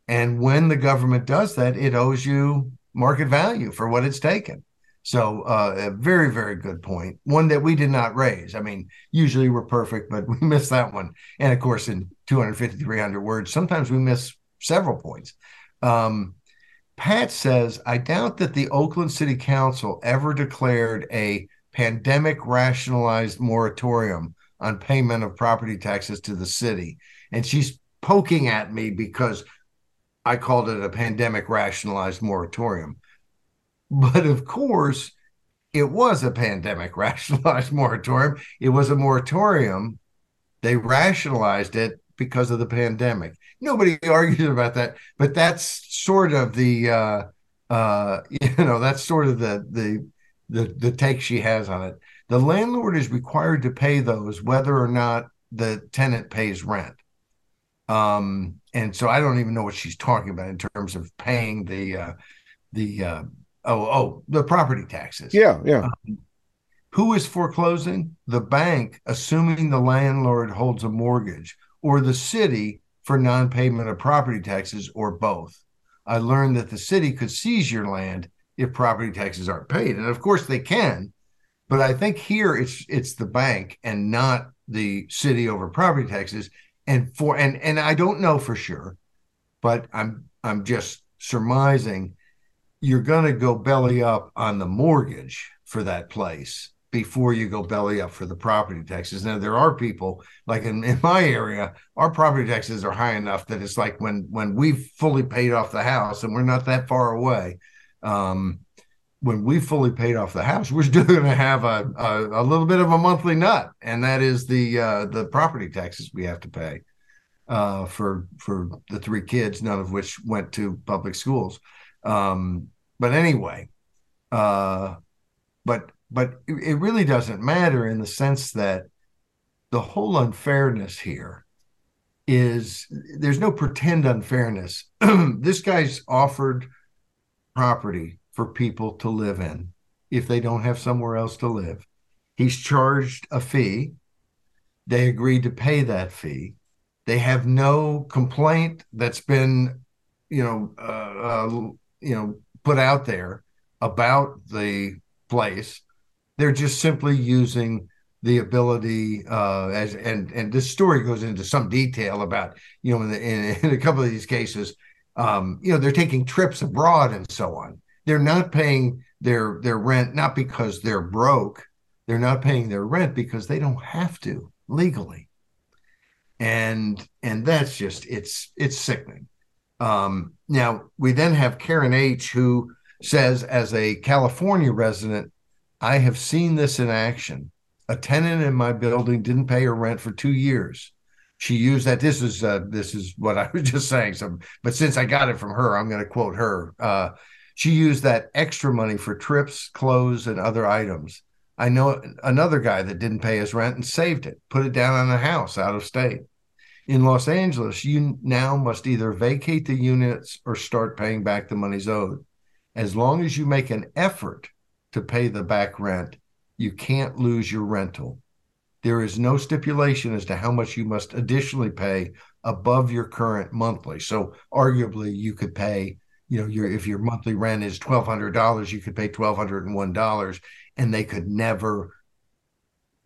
And when the government does that, it owes you market value for what it's taken. So, uh, a very, very good point. One that we did not raise. I mean, usually we're perfect, but we missed that one. And of course, in 250, 300 words, sometimes we miss several points. Um, Pat says, I doubt that the Oakland City Council ever declared a pandemic rationalized moratorium on payment of property taxes to the city. And she's poking at me because I called it a pandemic rationalized moratorium. But of course, it was a pandemic rationalized moratorium. It was a moratorium. They rationalized it because of the pandemic. Nobody argues about that, but that's sort of the uh, uh, you know that's sort of the the the the take she has on it. The landlord is required to pay those whether or not the tenant pays rent. Um, and so I don't even know what she's talking about in terms of paying the uh, the uh, oh oh the property taxes. Yeah, yeah. Um, who is foreclosing? The bank, assuming the landlord holds a mortgage, or the city for non-payment of property taxes, or both. I learned that the city could seize your land if property taxes aren't paid, and of course they can. But I think here it's it's the bank and not the city over property taxes. And for and and I don't know for sure, but I'm I'm just surmising you're going to go belly up on the mortgage for that place before you go belly up for the property taxes. Now there are people like in, in my area, our property taxes are high enough that it's like when when we've fully paid off the house and we're not that far away. Um, when we fully paid off the house, we're still going to have a, a, a little bit of a monthly nut, and that is the uh, the property taxes we have to pay uh, for for the three kids, none of which went to public schools. Um, but anyway, uh, but but it really doesn't matter in the sense that the whole unfairness here is there's no pretend unfairness. this guy's offered property for people to live in if they don't have somewhere else to live. He's charged a fee. They agreed to pay that fee. They have no complaint that's been, you know, uh, uh, you know, put out there about the place. They're just simply using the ability uh, as and and this story goes into some detail about you know in, the, in, in a couple of these cases, um, you know, they're taking trips abroad and so on. They're not paying their their rent not because they're broke. They're not paying their rent because they don't have to legally. And and that's just it's it's sickening. Um, now, we then have Karen H., who says, as a California resident, I have seen this in action. A tenant in my building didn't pay her rent for two years. She used that. This is uh, this is what I was just saying. So, but since I got it from her, I'm going to quote her. Uh, she used that extra money for trips, clothes, and other items. I know another guy that didn't pay his rent and saved it, put it down on a house out of state in Los Angeles, you now must either vacate the units or start paying back the monies owed. As long as you make an effort to pay the back rent, you can't lose your rental. There is no stipulation as to how much you must additionally pay above your current monthly. So arguably you could pay, you know, your if your monthly rent is twelve hundred dollars, you could pay twelve hundred and one dollars, and they could never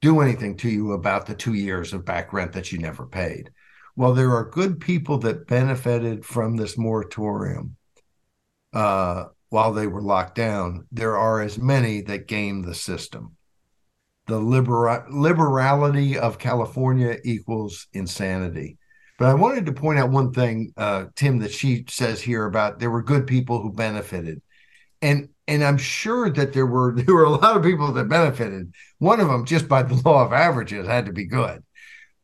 do anything to you about the two years of back rent that you never paid Well, there are good people that benefited from this moratorium uh, while they were locked down, there are as many that game the system. The libera- liberality of California equals insanity. But I wanted to point out one thing, uh, Tim, that she says here about there were good people who benefited, and and I'm sure that there were there were a lot of people that benefited. One of them, just by the law of averages, had to be good.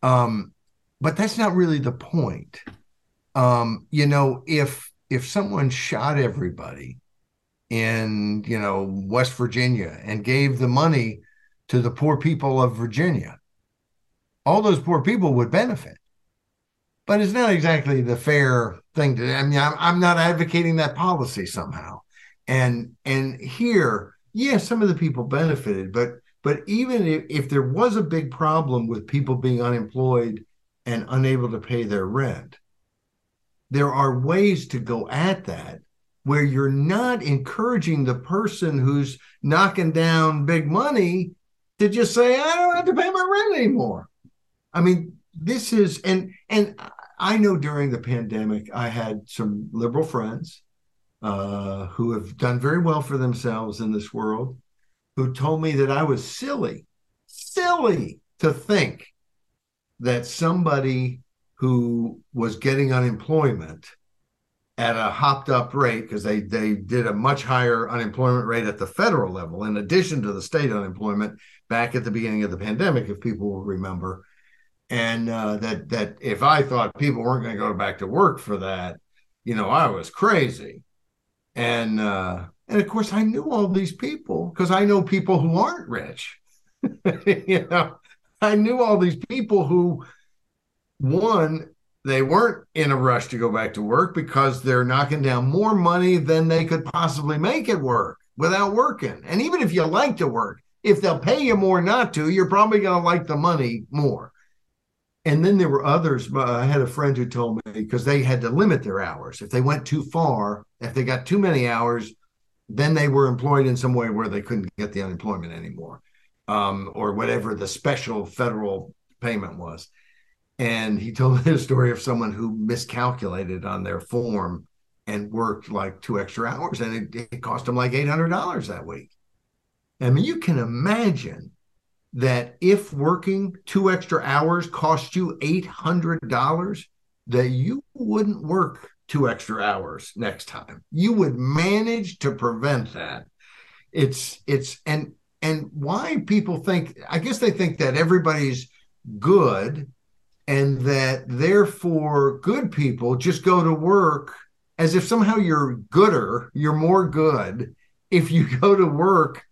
Um, but that's not really the point. Um, you know, if if someone shot everybody in you know West Virginia and gave the money to the poor people of Virginia, all those poor people would benefit. But it's not exactly the fair thing to. I mean, I'm, I'm not advocating that policy somehow. And and here, yes, yeah, some of the people benefited, but but even if, if there was a big problem with people being unemployed and unable to pay their rent, there are ways to go at that where you're not encouraging the person who's knocking down big money to just say, I don't have to pay my rent anymore. I mean, this is and and I know during the pandemic I had some liberal friends uh, who have done very well for themselves in this world, who told me that I was silly, silly to think that somebody who was getting unemployment at a hopped up rate because they they did a much higher unemployment rate at the federal level in addition to the state unemployment back at the beginning of the pandemic if people will remember and uh, that that if I thought people weren't going to go back to work for that, you know, I was crazy. And uh, and of course, I knew all these people because I know people who aren't rich. you know, I knew all these people who, one, they weren't in a rush to go back to work because they're knocking down more money than they could possibly make it work without working. And even if you like to work, if they'll pay you more not to, you're probably going to like the money more and then there were others. I had a friend who told me because they had to limit their hours. If they went too far, if they got too many hours, then they were employed in some way where they couldn't get the unemployment anymore, um, or whatever the special federal payment was. And he told me the story of someone who miscalculated on their form and worked like two extra hours, and it, it cost him like eight hundred dollars that week. I mean, you can imagine that if working two extra hours cost you $800, that you wouldn't work two extra hours next time. You would manage to prevent that. It's, it's, and, and why people think, I guess they think that everybody's good and that therefore good people just go to work as if somehow you're gooder, you're more good if you go to work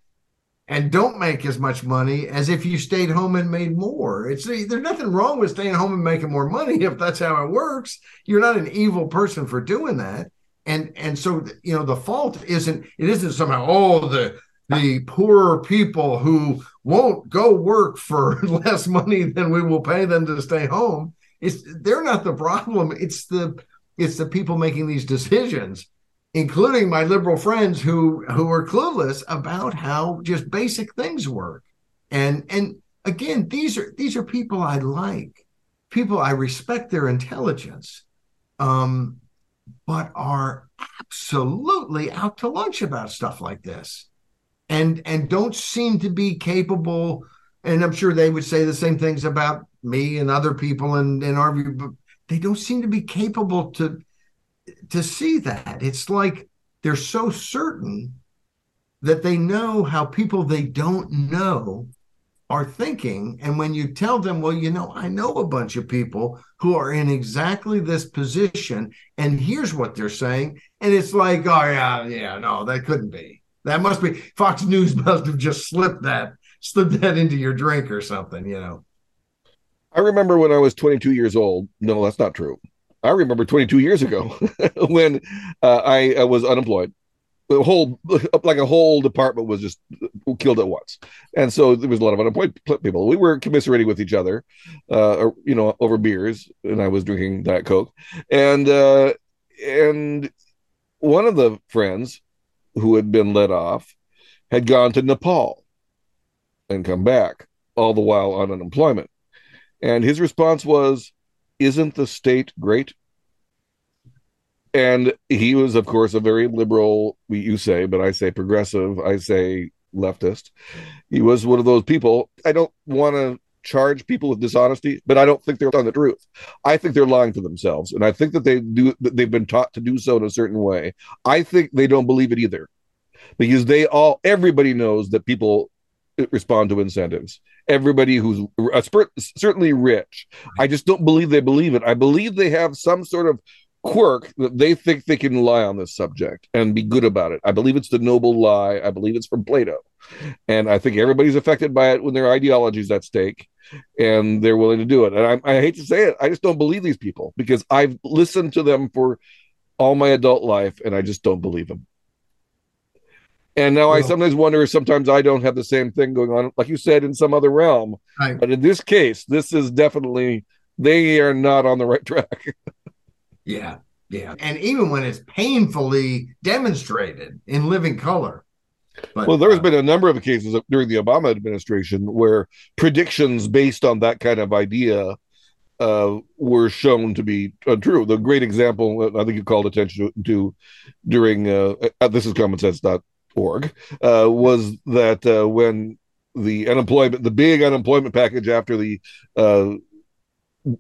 and don't make as much money as if you stayed home and made more. It's there's nothing wrong with staying home and making more money if that's how it works. You're not an evil person for doing that. And and so you know the fault isn't it isn't somehow oh the the poorer people who won't go work for less money than we will pay them to stay home. It's they're not the problem. It's the it's the people making these decisions including my liberal friends who who are clueless about how just basic things work. And and again, these are these are people I like, people I respect their intelligence, um, but are absolutely out to lunch about stuff like this, and and don't seem to be capable. And I'm sure they would say the same things about me and other people in in our view, but they don't seem to be capable to to see that. It's like they're so certain that they know how people they don't know are thinking. And when you tell them, well, you know, I know a bunch of people who are in exactly this position, and here's what they're saying. And it's like, oh, yeah, yeah, no, that couldn't be. That must be Fox News must have just slipped that, slipped that into your drink or something, you know. I remember when I was 22 years old. No, that's not true. I remember 22 years ago when uh, I, I was unemployed. The whole, like a whole department was just killed at once, and so there was a lot of unemployed people. We were commiserating with each other, uh, you know, over beers, and I was drinking Diet Coke, and uh, and one of the friends who had been let off had gone to Nepal and come back, all the while on unemployment, and his response was, isn't the state great? And he was, of course, a very liberal, you say, but I say progressive, I say leftist. He was one of those people. I don't want to charge people with dishonesty, but I don't think they're telling the truth. I think they're lying to themselves, and I think that they do. that They've been taught to do so in a certain way. I think they don't believe it either, because they all everybody knows that people respond to incentives. Everybody who's certainly rich, I just don't believe they believe it. I believe they have some sort of quirk that they think they can lie on this subject and be good about it. I believe it's the noble lie. I believe it's from Plato. And I think everybody's affected by it when their ideology is at stake and they're willing to do it. And I, I hate to say it, I just don't believe these people because I've listened to them for all my adult life and I just don't believe them. And now well, I sometimes wonder if sometimes I don't have the same thing going on, like you said, in some other realm. But in this case, this is definitely they are not on the right track. Yeah. Yeah. And even when it's painfully demonstrated in living color. But, well, there's uh, been a number of cases during the Obama administration where predictions based on that kind of idea uh, were shown to be untrue. The great example I think you called attention to, to during uh, uh, this is commonsense.org uh, was that uh, when the unemployment, the big unemployment package after the uh,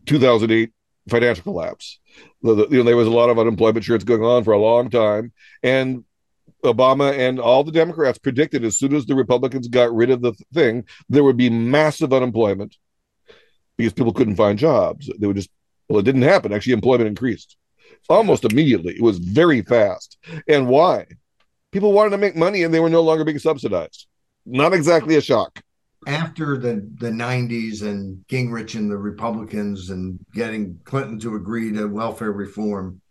2008 financial collapse, you know there was a lot of unemployment insurance going on for a long time, and Obama and all the Democrats predicted as soon as the Republicans got rid of the thing, there would be massive unemployment because people couldn't find jobs. They would just, well, it didn't happen. Actually, employment increased almost immediately. It was very fast. And why? People wanted to make money and they were no longer being subsidized. Not exactly a shock. After the, the 90s and Gingrich and the Republicans and getting Clinton to agree to welfare reform,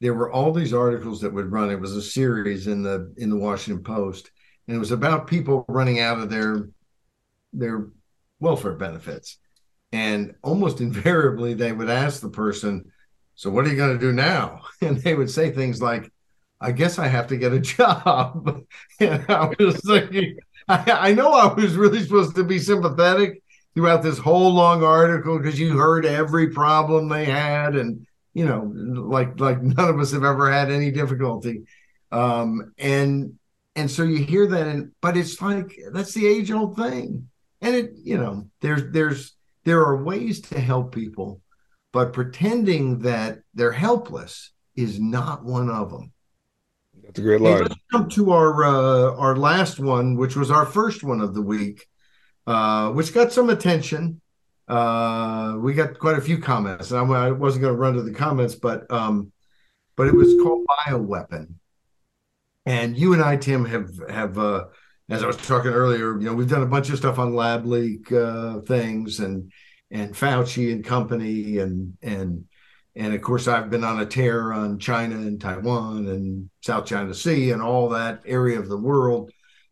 there were all these articles that would run. It was a series in the in the Washington Post, and it was about people running out of their their welfare benefits. And almost invariably, they would ask the person, So, what are you going to do now? And they would say things like, I guess I have to get a job. and I was thinking, I, I know I was really supposed to be sympathetic throughout this whole long article because you heard every problem they had and you know like like none of us have ever had any difficulty um and and so you hear that and but it's like that's the age old thing and it you know there's there's there are ways to help people, but pretending that they're helpless is not one of them. That's a great line. Hey, let's come to our uh, our last one, which was our first one of the week, uh, which got some attention. Uh, we got quite a few comments. I, I wasn't going to run to the comments, but um, but it was called bioweapon. And you and I, Tim, have have uh, as I was talking earlier, you know, we've done a bunch of stuff on lab leak uh, things and and Fauci and company and and and of course I've been on a tear on China and Taiwan and South China Sea and all that area of the world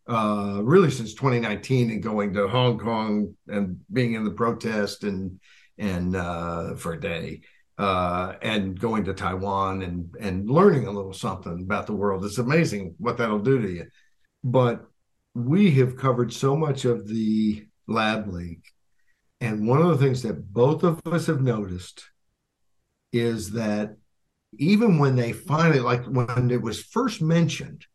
uh, really since 2019 and going to Hong Kong and being in the protest and and uh, for a day uh, and going to Taiwan and and learning a little something about the world. It's amazing what that'll do to you. But we have covered so much of the lab leak. And one of the things that both of us have noticed is that even when they finally, like when it was first mentioned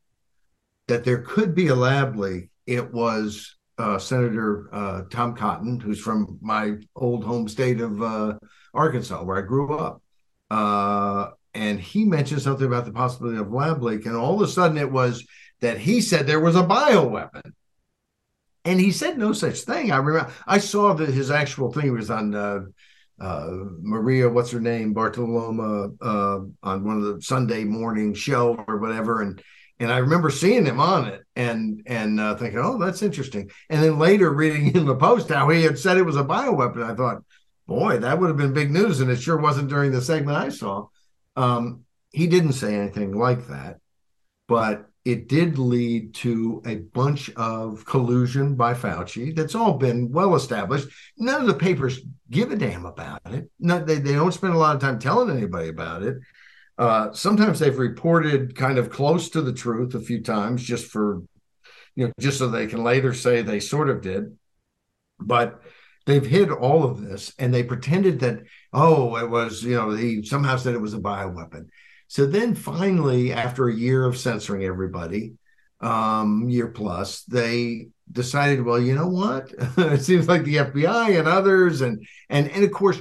that there could be a lab leak, it was uh, Senator uh, Tom Cotton, who's from my old home state of uh, Arkansas, where I grew up. Uh, and he mentioned something about the possibility of lab leak. And all of a sudden it was, that he said there was a bioweapon. And he said no such thing. I remember I saw that his actual thing was on uh, Maria, what's her name, Bartiromo, uh, on one of the Sunday morning show or whatever, and and I remember seeing him on it and and uh, thinking, oh, that's interesting. And then later reading in the post how he had said it was a bioweapon, I thought, boy, that would have been big news, and it sure wasn't during the segment I saw. Um, he didn't say anything like that, but it did lead to a bunch of collusion by Fauci. That's all been well established. None of the papers give a damn about it. No, they, they don't spend a lot of time telling anybody about it. Uh, sometimes they've reported kind of close to the truth a few times just for, you know, just so they can later say they sort of did. But they've hid all of this and they pretended that, oh, it was, you know, he somehow said it was a bioweapon. So then finally, after a year of censoring everybody, um, year plus, they decided, well, you know what? it seems like the FBI and others, and and and of course,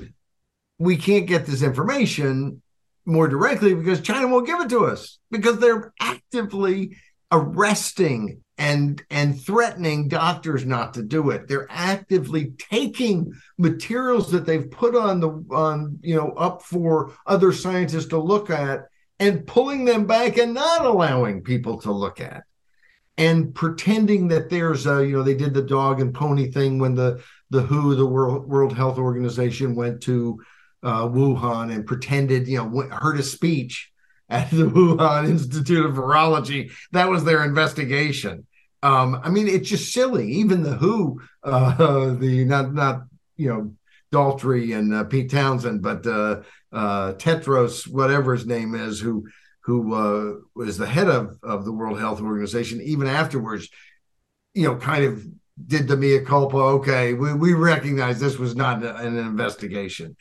we can't get this information more directly because China won't give it to us because they're actively arresting and and threatening doctors not to do it they're actively taking materials that they've put on the on you know up for other scientists to look at and pulling them back and not allowing people to look at and pretending that there's a you know they did the dog and pony thing when the the WHO the World World Health Organization went to uh, Wuhan and pretended you know went, heard a speech at the Wuhan Institute of Virology that was their investigation. Um, I mean it's just silly. Even the WHO, uh, the not not you know Daltrey and uh, Pete Townshend, but uh, uh, Tedros, whatever his name is, who who uh, was the head of of the World Health Organization, even afterwards, you know, kind of did the mea culpa. Okay, we we recognize this was not an investigation,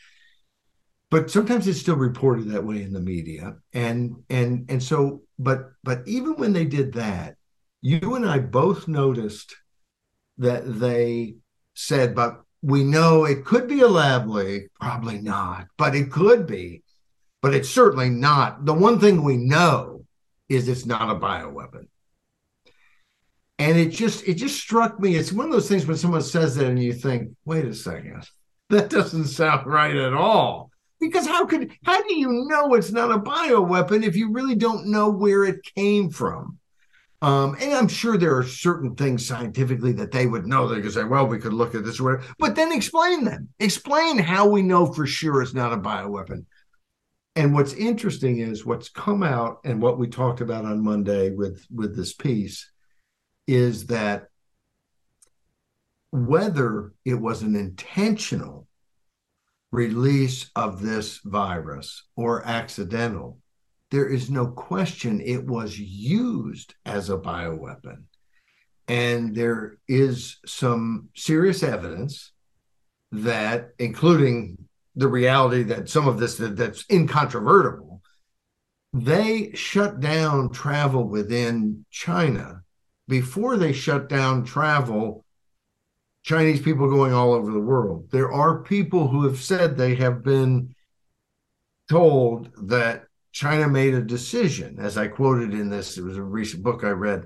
but sometimes it's still reported that way in the media, and and and so, but but even when they did that, you and I both noticed that they said, but we know it could be a lab leak, probably not, but it could be, but it's certainly not. The one thing we know is it's not a bioweapon. And it just it just struck me. It's one of those things when someone says that and you think, wait a second, that doesn't sound right at all. Because how could how do you know it's not a bioweapon if you really don't know where it came from? Um, and I'm sure there are certain things scientifically that they would know. They could say, well, we could look at this or whatever, but then explain them. Explain how we know for sure it's not a bioweapon. And what's interesting is what's come out and what we talked about on Monday with, with this piece is that whether it was an intentional release of this virus or accidental, there is no question it was used as a bioweapon. And there is some serious evidence that, including the reality that some of this that, that's incontrovertible, they shut down travel within China before they shut down travel. Chinese people going all over the world. There are people who have said they have been told that China made a decision, as I quoted in this, it was a recent book I read,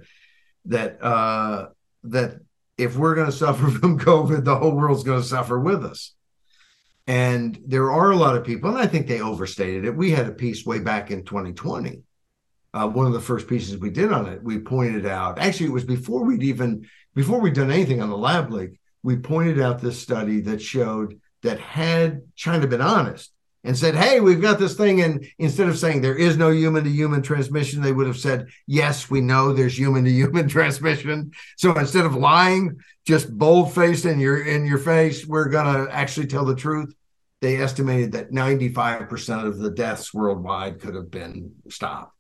that uh, that if we're going to suffer from COVID, the whole world's going to suffer with us. And there are a lot of people, and I think they overstated it. We had a piece way back in 2020. Uh, one of the first pieces we did on it, we pointed out. Actually, it was before we'd even before we'd done anything on the lab leak. We pointed out this study that showed that had China been honest, and said, Hey, we've got this thing. And instead of saying there is no human to human transmission, they would have said, Yes, we know there's human to human transmission. So instead of lying, just bold faced in your in your face, we're gonna actually tell the truth. They estimated that 95% of the deaths worldwide could have been stopped.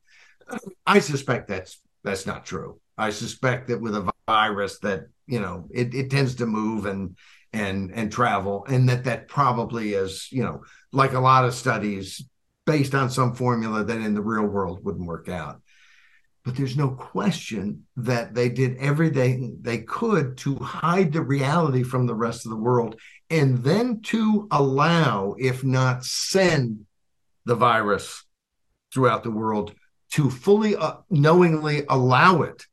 I suspect that's that's not true. I suspect that with a virus that, you know, it, it tends to move and and and travel and that that probably is you know like a lot of studies based on some formula that in the real world wouldn't work out. But there's no question that they did everything they could to hide the reality from the rest of the world and then to allow if not send the virus throughout the world to fully uh, knowingly allow it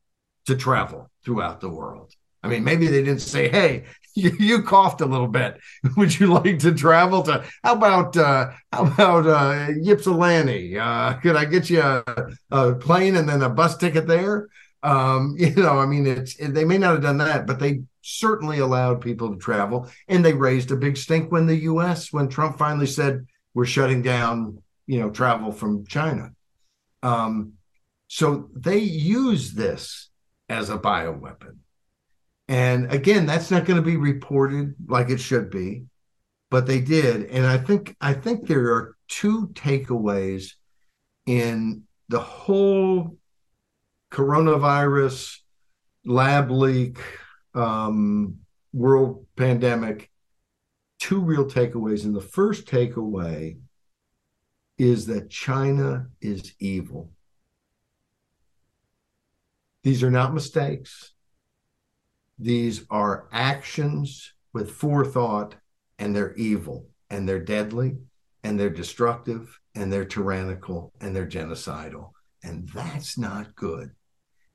to travel throughout the world. I mean, maybe they didn't say, "Hey, you, you, coughed a little bit. Would you like to travel to? How about uh, how about uh, Ypsilanti? Uh, could I get you a, a, plane and then a bus ticket there? Um, you know, I mean, it's they may not have done that, but they certainly allowed people to travel, and they raised a big stink when the U.S. when Trump finally said we're shutting down, you know, travel from China. Um, so they use this as a bioweapon and again, that's not going to be reported like it should be, but they did. And I think I think there are two takeaways in the whole coronavirus lab leak um, world pandemic. Two real takeaways. And the first takeaway is that China is evil. These are not mistakes. These are actions with forethought, and they're evil, and they're deadly, and they're destructive, and they're tyrannical, and they're genocidal. And that's not good.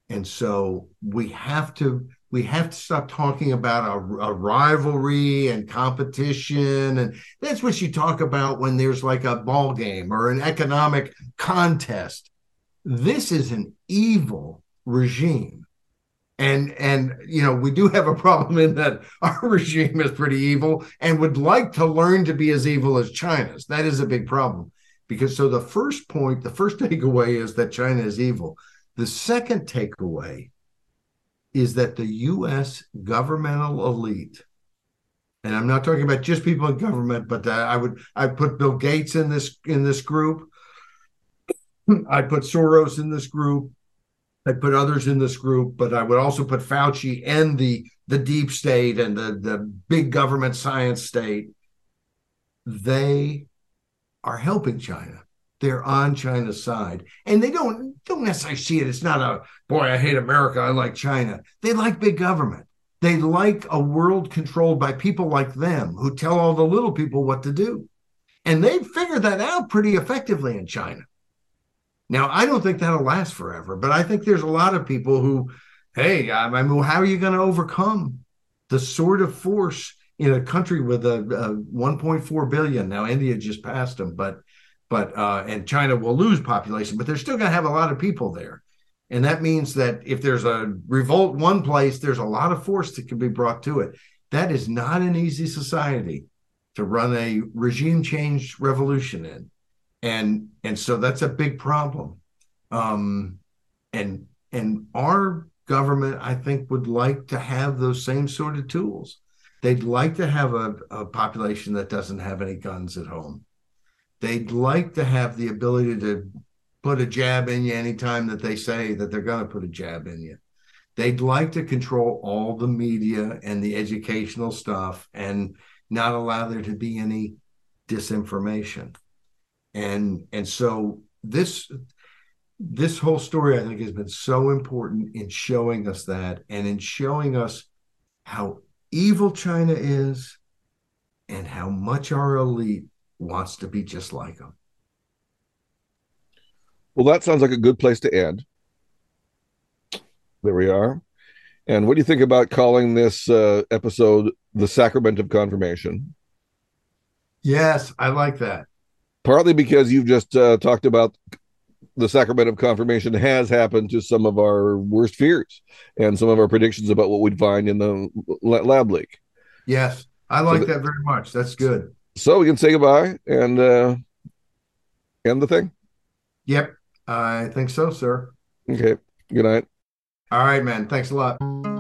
And so we have to we have to stop talking about a, a, rivalry and competition and that's what you talk about when there's like a ball game or an economic contest this is an evil regime and and you know we do have a problem in that our regime is pretty evil and would like to learn to be as evil as china's that is a big problem because so the first point the first takeaway is that china is evil the second takeaway is that the us governmental elite and I'm not talking about just people in government, but uh, I would I put Bill Gates in this in this group. I put Soros in this group. I put others in this group, but I would also put Fauci and the the deep state and the the big government science state. They are helping China. They're on China's side, and they don't don't necessarily see it. It's not a boy. I hate America. I like China. They like big government. They like a world controlled by people like them who tell all the little people what to do. And they've figured that out pretty effectively in China. Now, I don't think that'll last forever, but I think there's a lot of people who, hey, I mean, how are you going to overcome the sort of force in a country with a, a 1.4 billion? Now, India just passed them, but but uh, and China will lose population, but they're still going to have a lot of people there. And that means that if there's a revolt one place, there's a lot of force that can be brought to it. That is not an easy society to run a regime change revolution in. And and so that's a big problem. Um, and and our government, I think, would like to have those same sort of tools. They'd like to have a, a population that doesn't have any guns at home. They'd like to have the ability to put a jab in you anytime that they say that they're going to put a jab in you. They'd like to control all the media and the educational stuff and not allow there to be any disinformation. And and so this this whole story I think has been so important in showing us that and in showing us how evil China is and how much our elite wants to be just like them. Well, that sounds like a good place to end. There we are. And what do you think about calling this uh, episode the Sacrament of Confirmation? Yes, I like that. Partly because you've just uh, talked about the sacrament of confirmation has happened to some of our worst fears and some of our predictions about what we'd find in the lab leak. Yes, I like so that very much. That's good. So we can say goodbye and uh, end the thing. Yep. I think so, sir. Okay. Good night. All right, man. Thanks a lot.